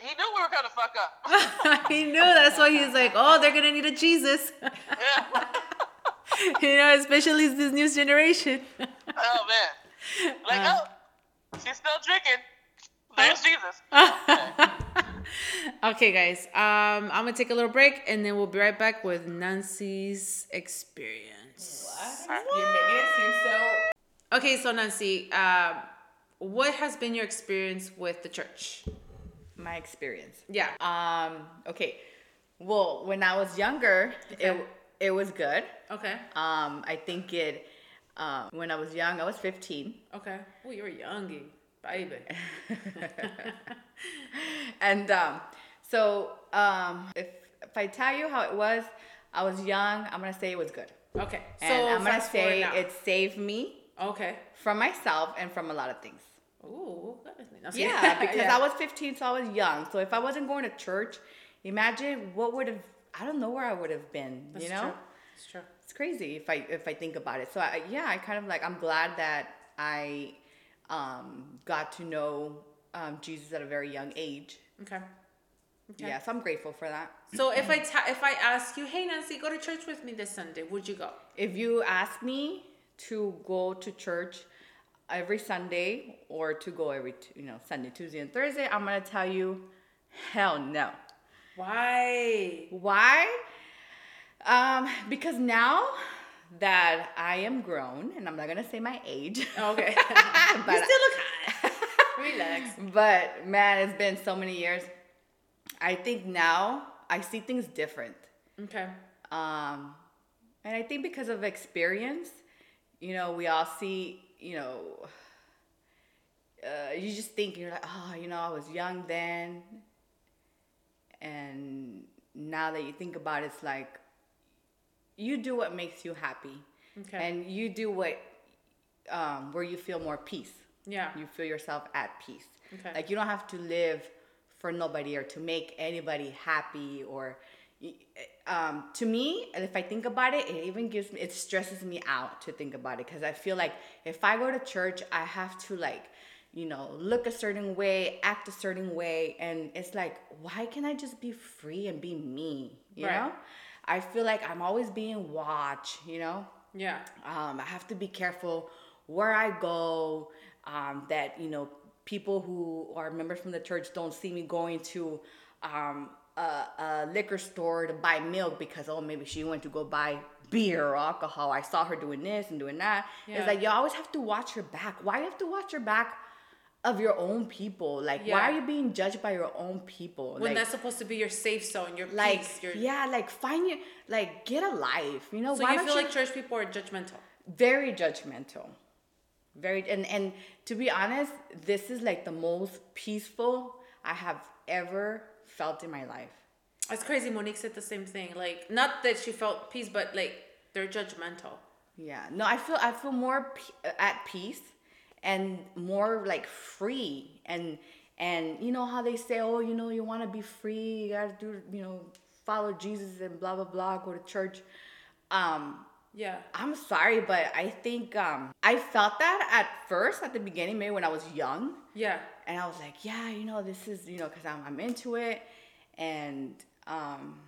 he knew we were gonna fuck up. he knew that's why he's like, oh, they're gonna need a Jesus. Yeah. you know, especially this new generation. oh man, like uh, oh, she's still drinking. There's Jesus. okay, guys. Um, I'm gonna take a little break, and then we'll be right back with Nancy's experience. What? what? You make it seem so. Okay, so Nancy, uh, what has been your experience with the church? My experience. Yeah. Um. Okay. Well, when I was younger, okay. it it was good. Okay. Um, I think it. Um, when I was young, I was 15. Okay. Oh, you were young, baby. and um, so um, if if I tell you how it was, I was young. I'm gonna say it was good. Okay. And so I'm gonna say it saved me. Okay. From myself and from a lot of things. Ooh. Yeah, because yeah. I was 15, so I was young. So if I wasn't going to church, imagine what would have I don't know where I would have been. That's you know, true. it's true. It's crazy if I if I think about it. So I, yeah, I kind of like I'm glad that I um, got to know um, Jesus at a very young age. Okay. Okay. Yeah, so I'm grateful for that. So if I ta- if I ask you, hey Nancy, go to church with me this Sunday, would you go? If you ask me to go to church every Sunday or to go every you know Sunday, Tuesday, and Thursday, I'm gonna tell you, hell no. Why? Why? Um, because now that I am grown, and I'm not gonna say my age. Okay. but you still look hot. Relax. But man, it's been so many years. I think now I see things different. Okay. Um, and I think because of experience, you know, we all see, you know, uh, you just think you're like, oh, you know, I was young then, and now that you think about it, it's like you do what makes you happy. Okay. And you do what um, where you feel more peace. Yeah. You feel yourself at peace. Okay. Like you don't have to live for nobody or to make anybody happy or um, to me, if I think about it, it even gives me, it stresses me out to think about it because I feel like if I go to church, I have to like you know, look a certain way, act a certain way. And it's like, why can't I just be free and be me? You right. know? I feel like I'm always being watched, you know? Yeah. Um, I have to be careful where I go, um, that, you know, people who are members from the church don't see me going to um, a, a liquor store to buy milk because, oh, maybe she went to go buy beer or alcohol. I saw her doing this and doing that. Yeah. It's like you always have to watch your back. Why you have to watch your back of your own people. Like, yeah. why are you being judged by your own people? When like, that's supposed to be your safe zone, your like, peace. Your... Yeah, like find your like get a life. You know, so why you feel you... like church people are judgmental? Very judgmental. very and and to be honest this is like the most peaceful i have ever felt in my life it's crazy monique said the same thing like not that she felt peace but like they're judgmental yeah no i feel i feel more at peace and more like free and and you know how they say oh you know you want to be free you gotta do you know follow jesus and blah blah blah go to church um yeah. I'm sorry, but I think um, I felt that at first, at the beginning, maybe when I was young. Yeah. And I was like, yeah, you know, this is, you know, because I'm, I'm into it. And, um,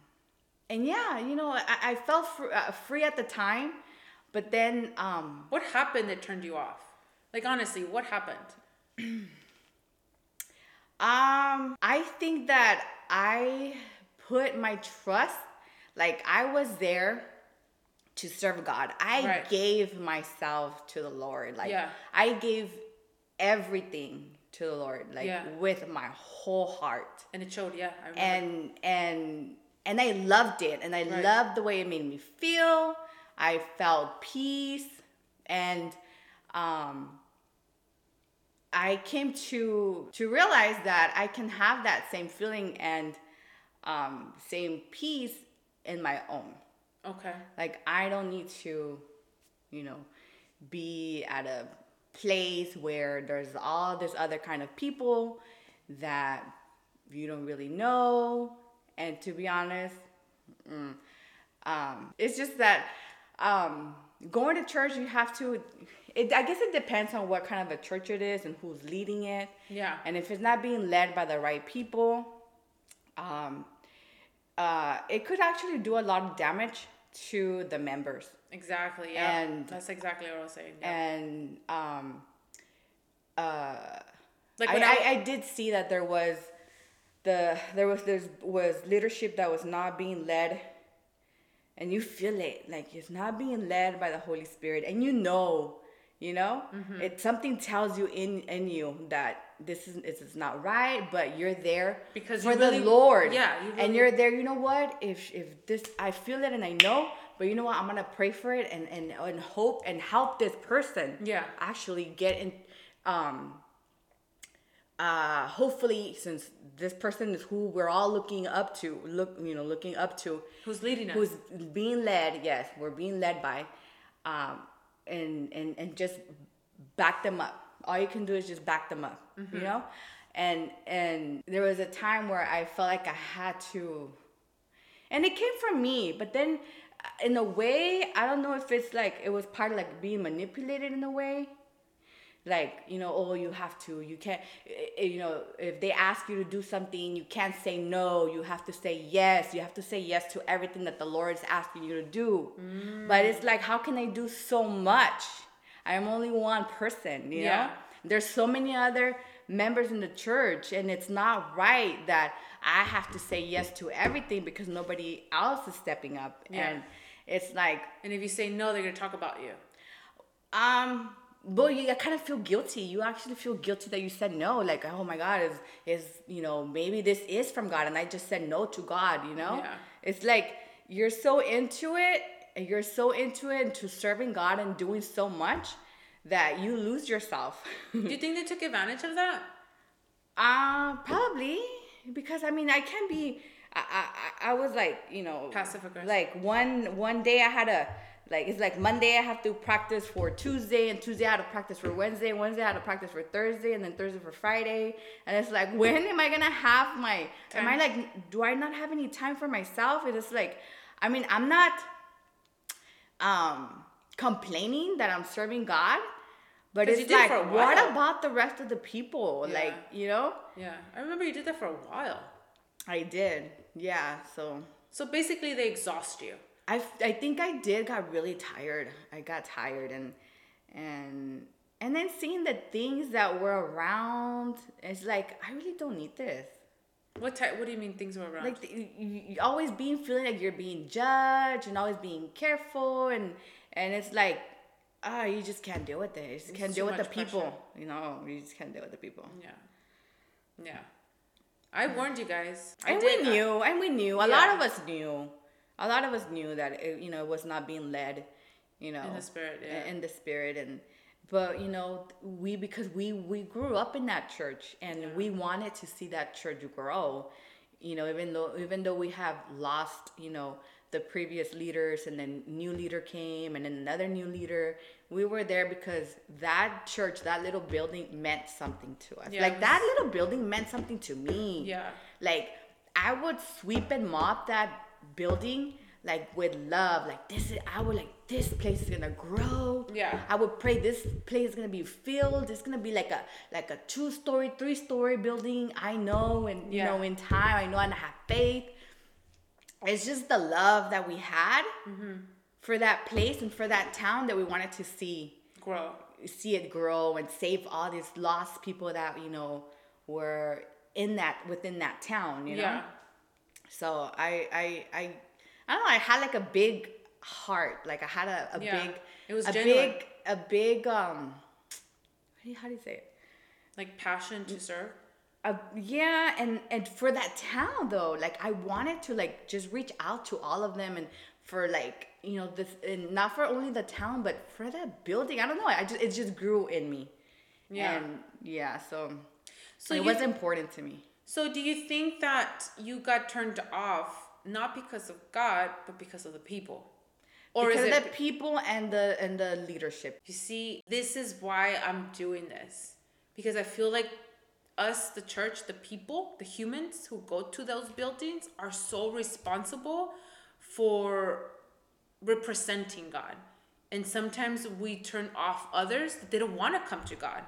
and yeah, you know, I, I felt fr- uh, free at the time. But then. Um, what happened that turned you off? Like, honestly, what happened? um, I think that I put my trust, like, I was there to serve God. I right. gave myself to the Lord. Like yeah. I gave everything to the Lord, like yeah. with my whole heart. And it showed, yeah. and and and I loved it, and I right. loved the way it made me feel. I felt peace, and um, I came to to realize that I can have that same feeling and um, same peace in my own. Okay. Like I don't need to, you know, be at a place where there's all this other kind of people that you don't really know. And to be honest, mm, um, it's just that um, going to church, you have to. It, I guess it depends on what kind of a church it is and who's leading it. Yeah. And if it's not being led by the right people, um, uh, it could actually do a lot of damage to the members. Exactly. Yeah. And that's exactly what I was saying. Yeah. And um, uh, like I, I, I did see that there was the there was there was leadership that was not being led and you feel it like it's not being led by the holy spirit and you know you know? Mm-hmm. it something tells you in in you that this is it's not right but you're there because for really, the lord. yeah you really, and you're there you know what? If if this i feel it and i know but you know what? I'm gonna pray for it and and, and hope and help this person yeah. actually get in um uh hopefully since this person is who we're all looking up to look you know looking up to. Who's leading us. Who's being led yes we're being led by um and and and just back them up. All you can do is just back them up, mm-hmm. you know? And and there was a time where I felt like I had to and it came from me, but then uh, in a way, I don't know if it's like it was part of like being manipulated in a way like you know oh you have to you can't eh, eh, you know if they ask you to do something you can't say no you have to say yes you have to say yes to everything that the lord is asking you to do mm. but it's like how can i do so much i'm only one person you yeah. know there's so many other members in the church and it's not right that i have to say yes to everything because nobody else is stepping up yeah. and it's like and if you say no they're going to talk about you um but you kind of feel guilty. You actually feel guilty that you said no. Like, oh my God, is is you know maybe this is from God, and I just said no to God. You know, yeah. it's like you're so into it, and you're so into it, and to serving God and doing so much that you lose yourself. Do you think they took advantage of that? Uh, probably because I mean I can be. I I I was like you know passive aggressive. Like one one day I had a like it's like Monday I have to practice for Tuesday, and Tuesday I have to practice for Wednesday, Wednesday I have to practice for Thursday, and then Thursday for Friday. And it's like, when am I gonna have my? Am I like, do I not have any time for myself? It is like, I mean, I'm not um complaining that I'm serving God, but it's like, what about the rest of the people? Yeah. Like, you know? Yeah, I remember you did that for a while. I did, yeah. So. So basically, they exhaust you. I, I think I did got really tired. I got tired and and and then seeing the things that were around, it's like I really don't need this. What type? What do you mean things were around? Like you, you always being feeling like you're being judged and always being careful and and it's like ah oh, you just can't deal with it. You just it's can't deal with the people. Pressure. You know, you just can't deal with the people. Yeah, yeah. I warned you guys. I and did. we knew, and we knew. A yeah. lot of us knew a lot of us knew that it, you know it was not being led, you know, in the spirit, yeah. in the spirit, and but you know we because we we grew up in that church and yeah. we wanted to see that church grow you know even though even though we have lost you know the previous leaders and then new leader came and then another new leader we were there because that church that little building meant something to us yeah, like was... that little building meant something to me yeah like i would sweep and mop that building like with love like this is i would like this place is gonna grow. Yeah. I would pray this place is gonna be filled. It's gonna be like a like a two story three story building. I know and you yeah. know in time i know and i have faith. It's just the love that we had mm-hmm. for that place and for that town that we wanted to see. Grow. See it grow and save all these lost people that you know were in that within that town you know? Yeah. So i i i I don't know. I had like a big heart. Like I had a, a yeah, big. It was a genuine. big a big um. How do, you, how do you say it? Like passion to serve. Uh, yeah, and and for that town though, like I wanted to like just reach out to all of them and for like you know this and not for only the town but for that building. I don't know. I just it just grew in me. Yeah. And yeah, so so it you, was important to me. So do you think that you got turned off not because of God, but because of the people. Or because is it the people and the and the leadership? You see, this is why I'm doing this. Because I feel like us, the church, the people, the humans who go to those buildings are so responsible for representing God. And sometimes we turn off others that they don't want to come to God.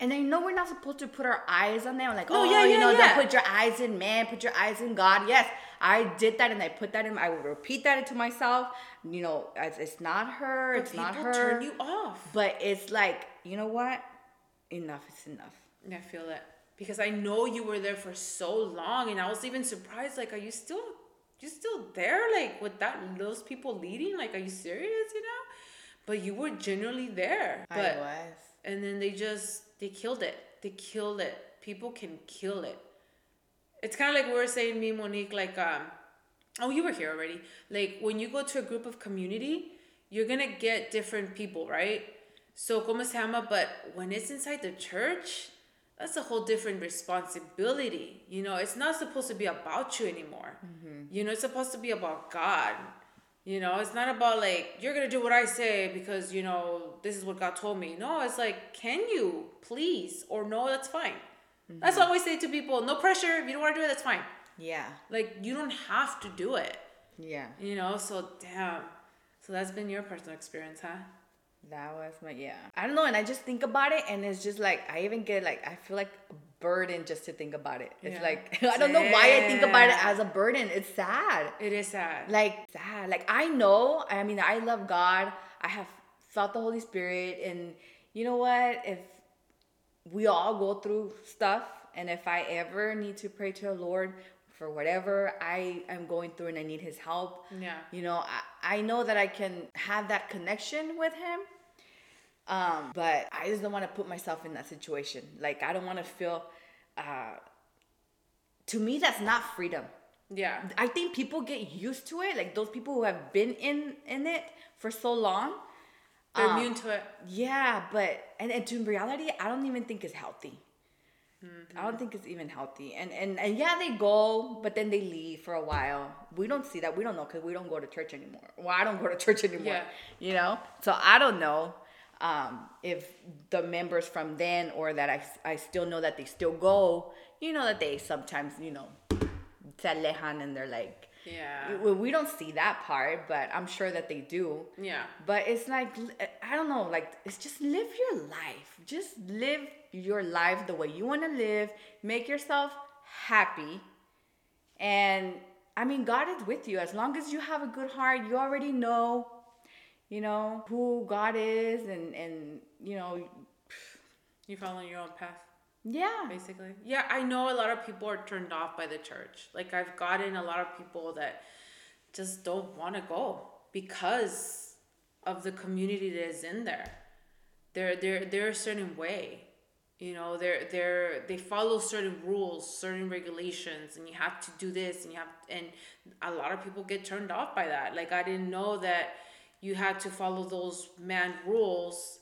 And I know we're not supposed to put our eyes on them. Like, no, oh, yeah, you yeah, know, yeah. don't put your eyes in man, put your eyes in God. Yes, I did that and I put that in. I will repeat that to myself. You know, it's not her. But it's not her. turn you off. But it's like, you know what? Enough is enough. I feel it because I know you were there for so long, and I was even surprised. Like, are you still, you still there? Like, with that those people leading? Like, are you serious? You know? But you were genuinely there. But, I was. And then they just they killed it. They killed it. People can kill it. It's kind of like we were saying me monique like um oh you were here already. Like when you go to a group of community you're gonna get different people right? So como se llama? But when it's inside the church that's a whole different responsibility you know? It's not supposed to be about you anymore. Mm-hmm. you know it's supposed to be about god you know it's not about like you're gonna do what i say because you know this is what god told me no it's like can you please or no that's fine Mm-hmm. That's what I always say to people. No pressure. If you don't want to do it, that's fine. Yeah. Like you don't have to do it. Yeah. You know, so damn. So that's been your personal experience, huh? That was my yeah. I don't know, and I just think about it, and it's just like I even get like I feel like a burden just to think about it. It's yeah. like I don't know why I think about it as a burden. It's sad. It is sad. Like sad. Like I know. I mean, I love God. I have felt the Holy Spirit, and you know what? If we all go through stuff and if i ever need to pray to the lord for whatever i am going through and i need his help yeah you know i, I know that i can have that connection with him um, but i just don't want to put myself in that situation like i don't want to feel uh, to me that's not freedom yeah i think people get used to it like those people who have been in in it for so long they're um, immune to it. Yeah, but and, and to reality, I don't even think it's healthy. Mm-hmm. I don't think it's even healthy. And, and and yeah, they go, but then they leave for a while. We don't see that. We don't know because we don't go to church anymore. Well, I don't go to church anymore. Yeah. You know, so I don't know um, if the members from then or that I I still know that they still go. You know that they sometimes you know se alejan and they're like yeah. We don't see that part, but I'm sure that they do. Yeah. But it's like I don't know, like it's just live your life. Just live your life the way you want to live. Make yourself happy. And I mean, God is with you as long as you have a good heart. You already know, you know, who God is and and you know, you follow your own path. Yeah. Basically. Yeah, I know a lot of people are turned off by the church. Like I've gotten a lot of people that just don't want to go because of the community that is in there. They're they're they're a certain way. You know, they're they're they follow certain rules, certain regulations, and you have to do this and you have and a lot of people get turned off by that. Like I didn't know that you had to follow those man rules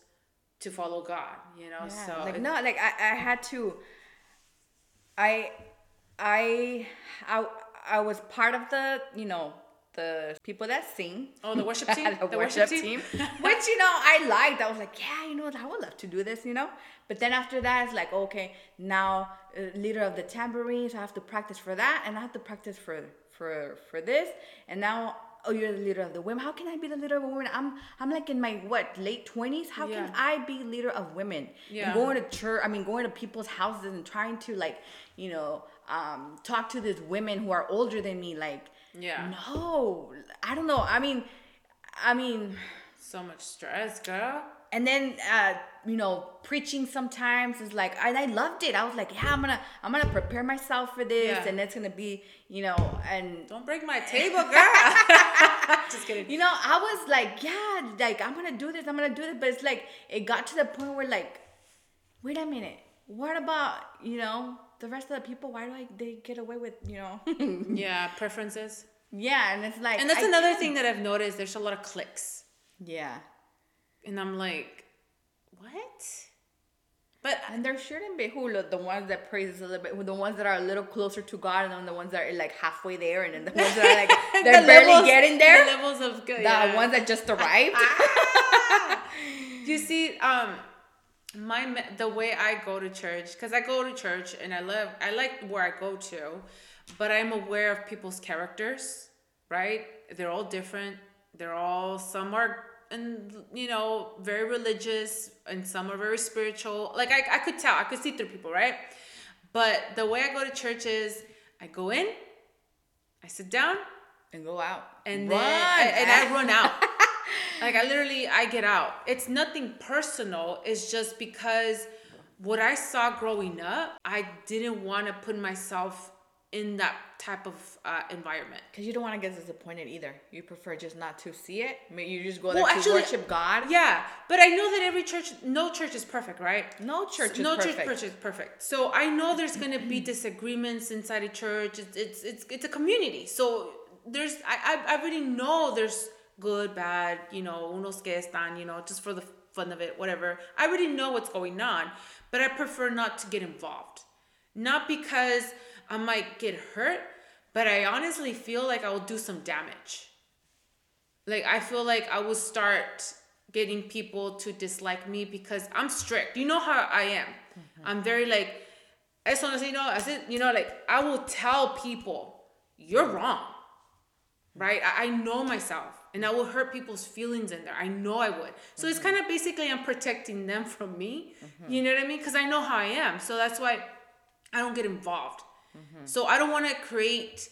to follow God, you know. Yeah. So like no, like I, I had to I I I I was part of the, you know, the people that sing. Oh, the worship team. the, the, worship, worship team, which you know I liked. I was like, yeah, you know, I would love to do this, you know. But then after that, it's like, okay, now uh, leader of the tambourines, I have to practice for that, and I have to practice for for for this, and now oh you're the leader of the women. How can i be the leader of women i'm i'm like in my what late 20s how yeah. can i be leader of women? Yeah. and going to church i mean going to people's houses and trying to like you know um, talk to these women who are older than me like yeah. no i don't know. I mean i mean so much stress girl and then uh, you know preaching sometimes is like and I loved it. I was like, yeah, I'm gonna I'm gonna prepare myself for this, yeah. and it's gonna be you know and don't break my table, girl. Just kidding. You know, I was like, yeah, like I'm gonna do this, I'm gonna do this, but it's like it got to the point where like, wait a minute, what about you know the rest of the people? Why do I they get away with you know? yeah, preferences. Yeah, and it's like and that's I another can't. thing that I've noticed. There's a lot of cliques. Yeah and I'm like, what? But and there shouldn't be who the ones that praise a little bit, the ones that are a little closer to God, and then the ones that are like halfway there, and then the ones that are like they're the barely levels, getting there. The levels of good. The yeah. ones that just arrived. you see, um, my the way I go to church, because I go to church and I love, I like where I go to, but I'm aware of people's characters. Right? They're all different. They're all some are and you know very religious and some are very spiritual. Like I, I could tell i could see through people right? But the way i go to church is i go in i sit down and go out. And run. then I, and i eh? run out. Like i literally i get out. It's nothing personal. It's just because what i saw growing up i didn't want to put myself in that type of uh, environment. Because you don't want to get disappointed either. You prefer just not to see it. You just go there well, to actually, worship God. Yeah, but I know that every church, no church is perfect, right? No church is no perfect. church is perfect. So I know there's gonna be disagreements inside a church. It's it's it's, it's a community. So there's I, I I already know there's good, bad. You know, unos que están. You know, just for the fun of it, whatever. I already know what's going on, but I prefer not to get involved. Not because I might get hurt, but I honestly feel like I will do some damage. Like I feel like I will start getting people to dislike me because I'm strict. You know how I am. Mm-hmm. I'm very like eso no you know, as said, you know, like I will tell people you're wrong. Right? I, I know myself and I will hurt people's feelings in there. I know I would. So mm-hmm. it's kind of basically I'm protecting them from me. Mm-hmm. You know what I mean? Because I know how I am. So that's why I don't get involved. Mm-hmm. So I don't want to create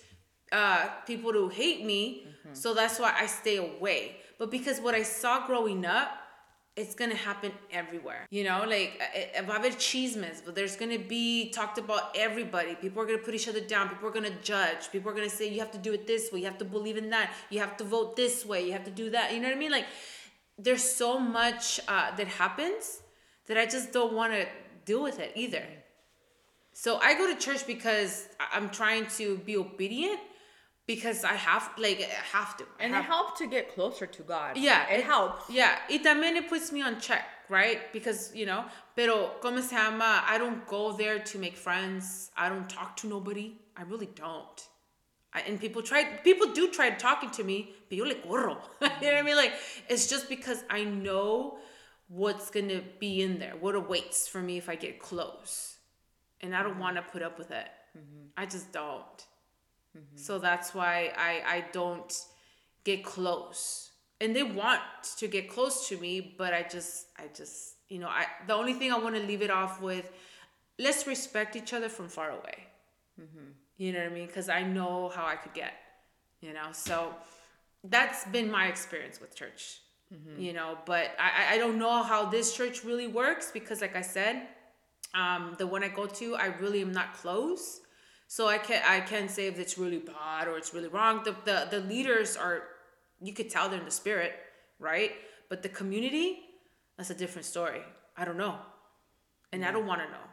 uh, people to hate me. Mm-hmm. So that's why I stay away. But because what I saw growing up, it's gonna happen everywhere. You know, like va a haber chismes, but there's gonna be talked about everybody. People are gonna put each other down. People are gonna judge. People are gonna say you have to do it this way. You have to believe in that. You have to vote this way. You have to do that. You know what I mean? Like, there's so much uh, that happens that I just don't want to deal with it either. So I go to church because I'm trying to be obedient because I have like I have to. and have, it helps to get closer to God. Yeah, it, it helps. Yeah, it también it puts me on check, right? Because you know, pero como se llama, I don't go there to make friends. I don't talk to nobody. I really don't. I, and people try, people do try talking to me, but you're corro. you know what I mm-hmm. mean? Like, it's just because I know what's gonna be in there, what awaits for me if I get close and I don't want to put up with it. Mm-hmm. I just don't. Mm-hmm. So that's why I I don't get close. And they want to get close to me, but I just I just you know I the only thing I want to leave it off with, let's respect each other from far away. Mm-hmm. You know what I mean? Because I know how I could get. You know, so that's been my experience with church. Mm-hmm. You know, but I I don't know how this church really works because, like I said, um, the one I go to, I really am not close. So I can I can't say if it's really bad or it's really wrong. The, the the leaders are you could tell they're in the spirit, right? But the community, that's a different story. I don't know. And mm-hmm. I don't want to know.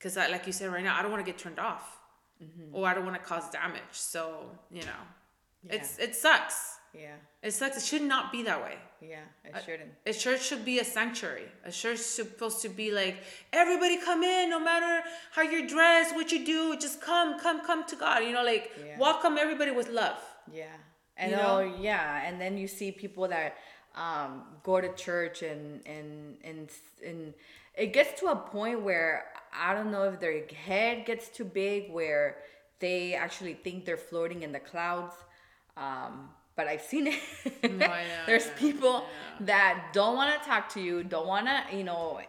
Cause I, like you said right now, I don't want to get turned off. Mm-hmm. Or I don't want to cause damage. So, you know. Yeah. It's it sucks. Yeah. It sucks. It should not be that way. Yeah, it shouldn't. A, a church should be a sanctuary. A church is supposed to be like everybody come in, no matter how you're dressed, what you do, just come, come, come to God. You know, like yeah. welcome everybody with love. Yeah. And you know? oh yeah, and then you see people that um, go to church and and and and it gets to a point where I don't know if their head gets too big where they actually think they're floating in the clouds. Um, but I've seen it. No, There's people that don't want to talk to you, don't want to, you know,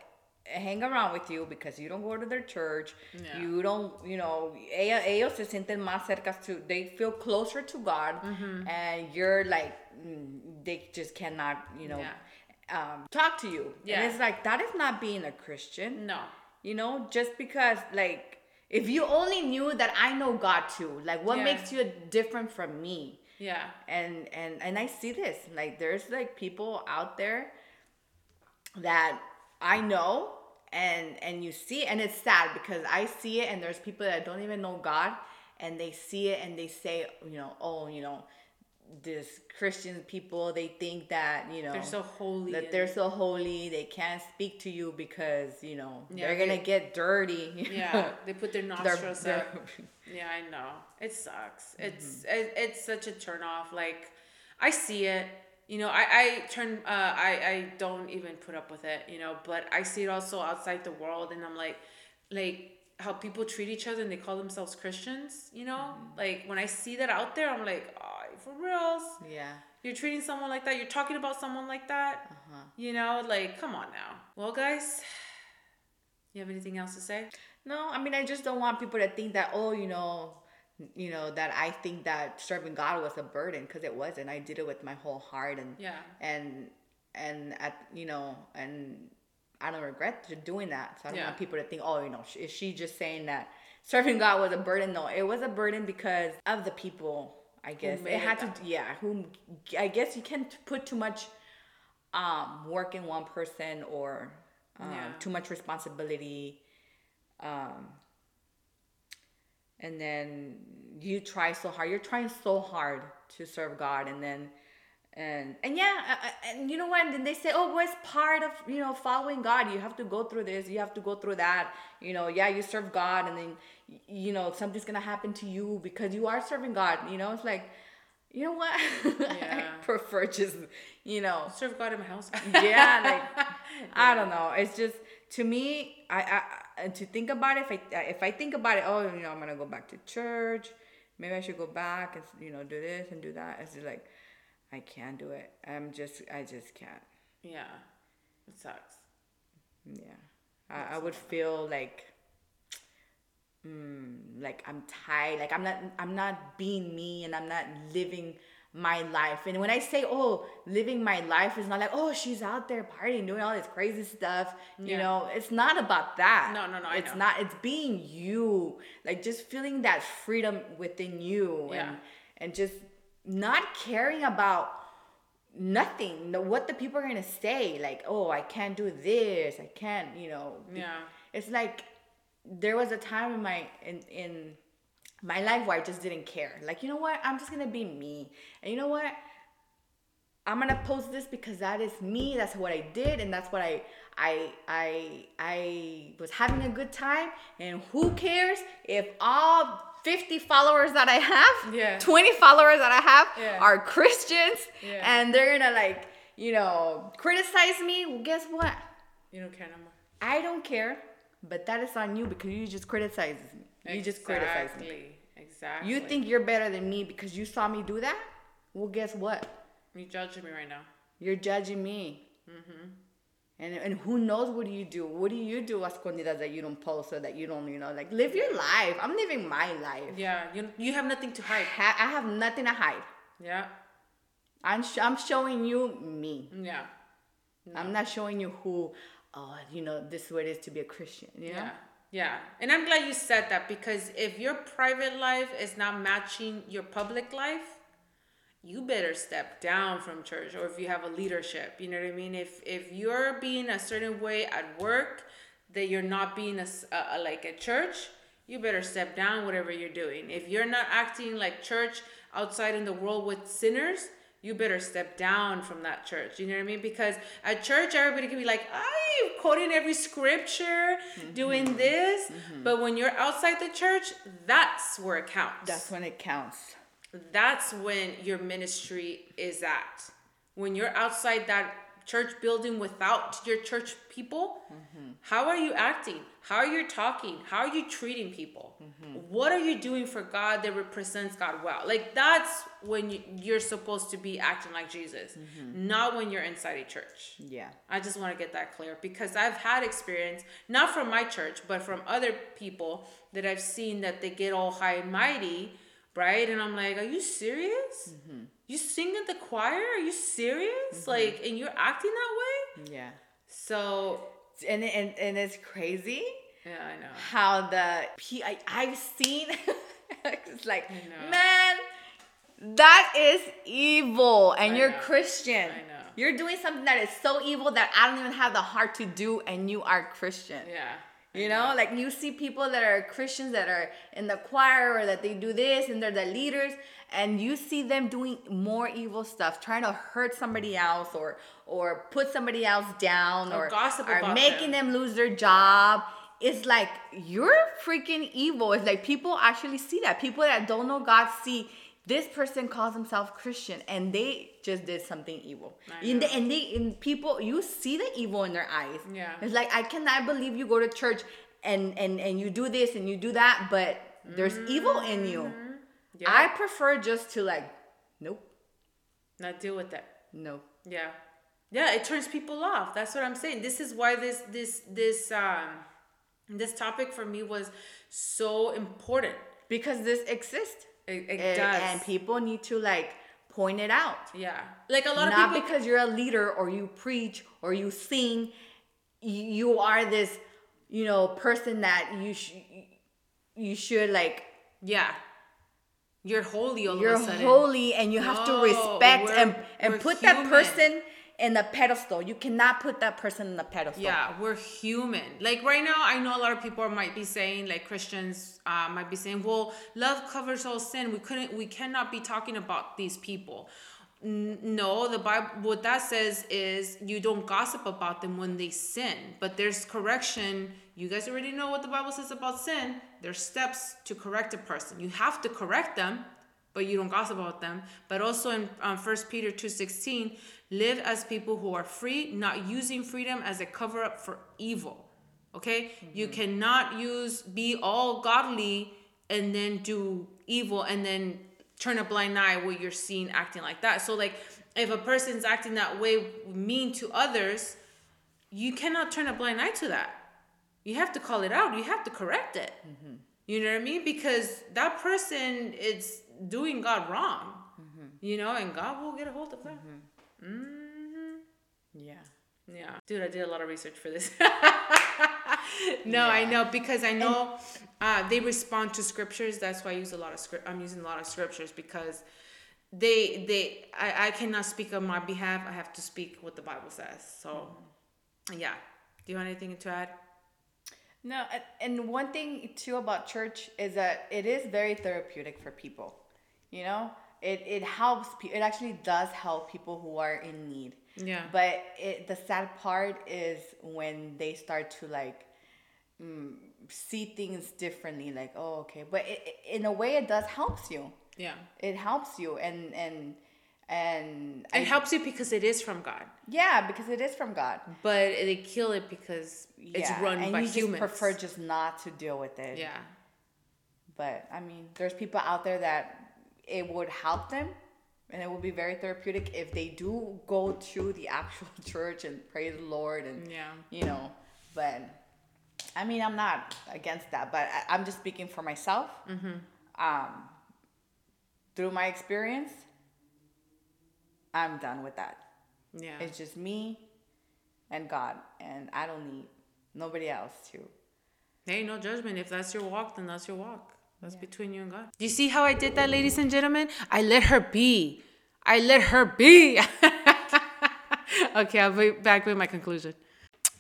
hang around with you because you don't go to their church. Yeah. You don't, you know, ellos se sienten más cerca to, they feel closer to God, mm-hmm. and you're like, mm, they just cannot, you know, yeah. um, talk to you. Yeah. And it's like, that is not being a Christian. No. You know, just because, like, if you only knew that I know God too, like, what yeah. makes you different from me? Yeah. And and and I see this. Like there's like people out there that I know and and you see and it's sad because I see it and there's people that don't even know God and they see it and they say, you know, oh, you know, this Christian people they think that you know they're so holy that they're so holy they can't speak to you because you know yeah, they're gonna get dirty. Yeah, they put their nostrils they're, up. yeah, I know it sucks. Mm-hmm. It's it, it's such a turn off. Like I see it. You know, I I turn uh I I don't even put up with it. You know, but I see it also outside the world, and I'm like like how people treat each other and they call themselves Christians, you know? Mm-hmm. Like when I see that out there, I'm like, oh, for reals? Yeah. You're treating someone like that. You're talking about someone like that. Uh-huh. You know, like, come on now. Well, guys, you have anything else to say? No, I mean, I just don't want people to think that, oh, you know, you know that I think that serving God was a burden because it wasn't. I did it with my whole heart and yeah, and and at you know and I don't regret doing that. So I don't yeah. want people to think, oh, you know, is she just saying that serving God was a burden? No, it was a burden because of the people. I guess it had to, yeah. Who I guess you can't put too much um, work in one person or um, yeah. too much responsibility. Um, and then you try so hard. You're trying so hard to serve God, and then and and yeah and you know what and then they say oh well it's part of you know following god you have to go through this you have to go through that you know yeah you serve god and then you know something's gonna happen to you because you are serving god you know it's like you know what yeah. i prefer just you know serve god in my house yeah like yeah. i don't know it's just to me i i to think about it if i if i think about it oh you know i'm gonna go back to church maybe i should go back and you know do this and do that it's just like I can't do it. I'm just, I just can't. Yeah, it sucks. Yeah, I, I would feel like, mm, like I'm tired. Like I'm not, I'm not being me, and I'm not living my life. And when I say, oh, living my life is not like, oh, she's out there partying, doing all this crazy stuff. Yeah. You know, it's not about that. No, no, no. It's not. It's being you. Like just feeling that freedom within you, yeah. and and just not caring about nothing what the people are gonna say like oh i can't do this i can't you know yeah it's like there was a time in my in in my life where i just didn't care like you know what i'm just gonna be me and you know what i'm gonna post this because that is me that's what i did and that's what i i i i was having a good time and who cares if all 50 followers that I have, yeah. 20 followers that I have yeah. are Christians yeah. and they're gonna like, you know, criticize me. Well, guess what? You don't care no more. I don't care, but that is on you because you just criticize me. You exactly. just criticize me. Exactly. You think you're better than me because you saw me do that? Well, guess what? You're judging me right now. You're judging me. Mm-hmm. And, and who knows what do you do? What do you do escondidas that you don't post or that you don't, you know, like live your life. I'm living my life. Yeah, you, you have nothing to hide. I have nothing to hide. Yeah. I'm, sh- I'm showing you me. Yeah. No. I'm not showing you who, oh, you know, this is what it is to be a Christian. You know? Yeah. Yeah. And I'm glad you said that because if your private life is not matching your public life, you better step down from church or if you have a leadership you know what i mean if if you're being a certain way at work that you're not being a, a, a like a church you better step down whatever you're doing if you're not acting like church outside in the world with sinners you better step down from that church. You know what I mean? Because at church, everybody can be like, I'm quoting every scripture, mm-hmm. doing this. Mm-hmm. But when you're outside the church, that's where it counts. That's when it counts. That's when your ministry is at. When you're outside that church building without your church people, mm-hmm. how are you acting? How are you talking? How are you treating people? Mm-hmm. What are you doing for God that represents God well? Like that's when you, are supposed to be acting like Jesus, mm-hmm. not when you're inside a church. Yeah. I just want to get that clear because I've had experience, not from my church, but from other people that I've seen that they get all high and mighty, right? And I'm like, are you serious? You sing in the choir? Are you serious? Mm-hmm. Like, and you're acting that way? Yeah. So. And and and it's crazy. Yeah, I know. How the I I've seen. it's like man, that is evil, and I you're know. Christian. I know. You're doing something that is so evil that I don't even have the heart to do, and you are Christian. Yeah. You know, like you see people that are Christians that are in the choir or that they do this and they're the leaders, and you see them doing more evil stuff, trying to hurt somebody else or or put somebody else down or, or gossip or making them. them lose their job. It's like you're freaking evil. It's like people actually see that. People that don't know God see this person calls himself Christian and they just did something evil. And they, and they in people you see the evil in their eyes. Yeah. It's like I cannot believe you go to church and and and you do this and you do that, but there's mm-hmm. evil in you. Yeah. I prefer just to like, nope. Not deal with that. No. Yeah. Yeah, it turns people off. That's what I'm saying. This is why this this this um this topic for me was so important. Because this exists. It, it and, does. And people need to like point it out. Yeah. Like a lot of people Not because you're a leader or you preach or you sing, you are this, you know, person that you sh- you should like yeah you're holy all You're holy and you no, have to respect and, and put human. that person in the pedestal. You cannot put that person in the pedestal. Yeah, we're human. Like right now, I know a lot of people might be saying, like Christians uh, might be saying, "Well, love covers all sin. We couldn't, we cannot be talking about these people." no the bible what that says is you don't gossip about them when they sin but there's correction you guys already know what the bible says about sin there's steps to correct a person you have to correct them but you don't gossip about them but also in um, 1 peter 2.16 live as people who are free not using freedom as a cover up for evil okay mm-hmm. you cannot use be all godly and then do evil and then turn a blind eye what you're seeing acting like that. So like if a person's acting that way mean to others, you cannot turn a blind eye to that. You have to call it out. You have to correct it. Mm-hmm. You know what I mean? Because that person is doing God wrong. Mm-hmm. You know, and God will get a hold of them. Mm-hmm. mm-hmm. Yeah. Yeah. Dude, I did a lot of research for this. no, yeah. I know because I know uh, they respond to scriptures. That's why I use a lot of script. I'm using a lot of scriptures because they they I, I cannot speak on my behalf. I have to speak what the Bible says. So, mm-hmm. yeah. Do you want anything to add? No, and one thing too about church is that it is very therapeutic for people. You know, it it helps. It actually does help people who are in need. Yeah. But it, the sad part is when they start to like mm, see things differently. Like, oh, okay. But it, in a way, it does helps you. Yeah. It helps you, and and and it I, helps you because it is from God. Yeah, because it is from God. But they kill it because it's yeah, run and by you humans. Just prefer just not to deal with it. Yeah. But I mean, there's people out there that it would help them and it would be very therapeutic if they do go to the actual church and praise the Lord and yeah, you know. But I mean, I'm not against that, but I, am just speaking for myself. Mm-hmm. Um, through my experience, I'm done with that. Yeah, it's just me and God, and I don't need nobody else to. Hey, no judgment. If that's your walk, then that's your walk. That's yeah. between you and God. Do you see how I did that, ladies and gentlemen? I let her be. I let her be. okay, I'll be back with my conclusion.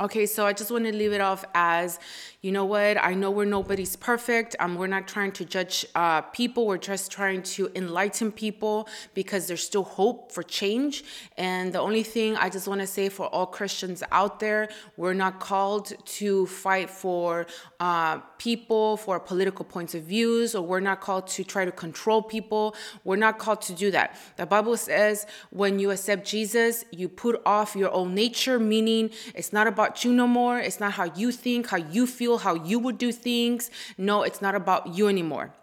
Okay, so I just want to leave it off as, you know what? I know we're nobody's perfect. Um, we're not trying to judge uh, people. We're just trying to enlighten people because there's still hope for change. And the only thing I just want to say for all Christians out there, we're not called to fight for uh, people, for political points of views, or we're not called to try to control people. We're not called to do that. The Bible says when you accept Jesus, you put off your own nature, meaning it's not about you no more. It's not how you think, how you feel, how you would do things. No, it's not about you anymore.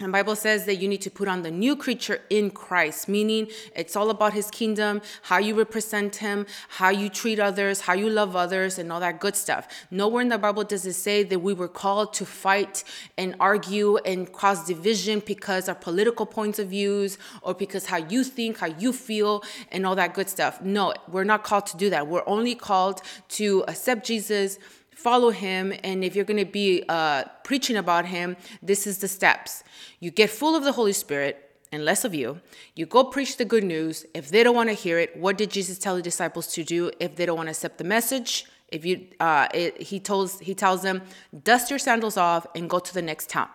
And Bible says that you need to put on the new creature in Christ, meaning it's all about his kingdom, how you represent him, how you treat others, how you love others, and all that good stuff. Nowhere in the Bible does it say that we were called to fight and argue and cause division because of political points of views or because how you think, how you feel, and all that good stuff. No, we're not called to do that. We're only called to accept Jesus follow him and if you're going to be uh, preaching about him this is the steps. You get full of the holy spirit and less of you. You go preach the good news. If they don't want to hear it what did jesus tell the disciples to do if they don't want to accept the message? If you uh, it, he tells he tells them dust your sandals off and go to the next town.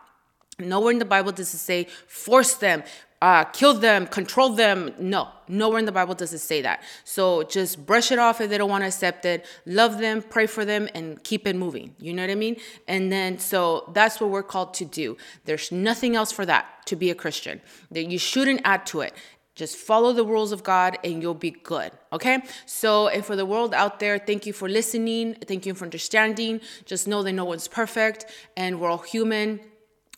Nowhere in the bible does it say force them uh, kill them, control them. No, nowhere in the Bible does it say that. So just brush it off if they don't want to accept it. Love them, pray for them, and keep it moving. You know what I mean? And then, so that's what we're called to do. There's nothing else for that to be a Christian. That you shouldn't add to it. Just follow the rules of God and you'll be good. Okay? So, and for the world out there, thank you for listening. Thank you for understanding. Just know that no one's perfect and we're all human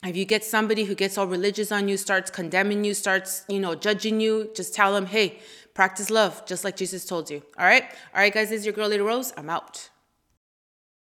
if you get somebody who gets all religious on you, starts condemning you, starts, you know, judging you, just tell them, hey, practice love, just like Jesus told you. All right? All right, guys, this is your girl, Lady Rose. I'm out.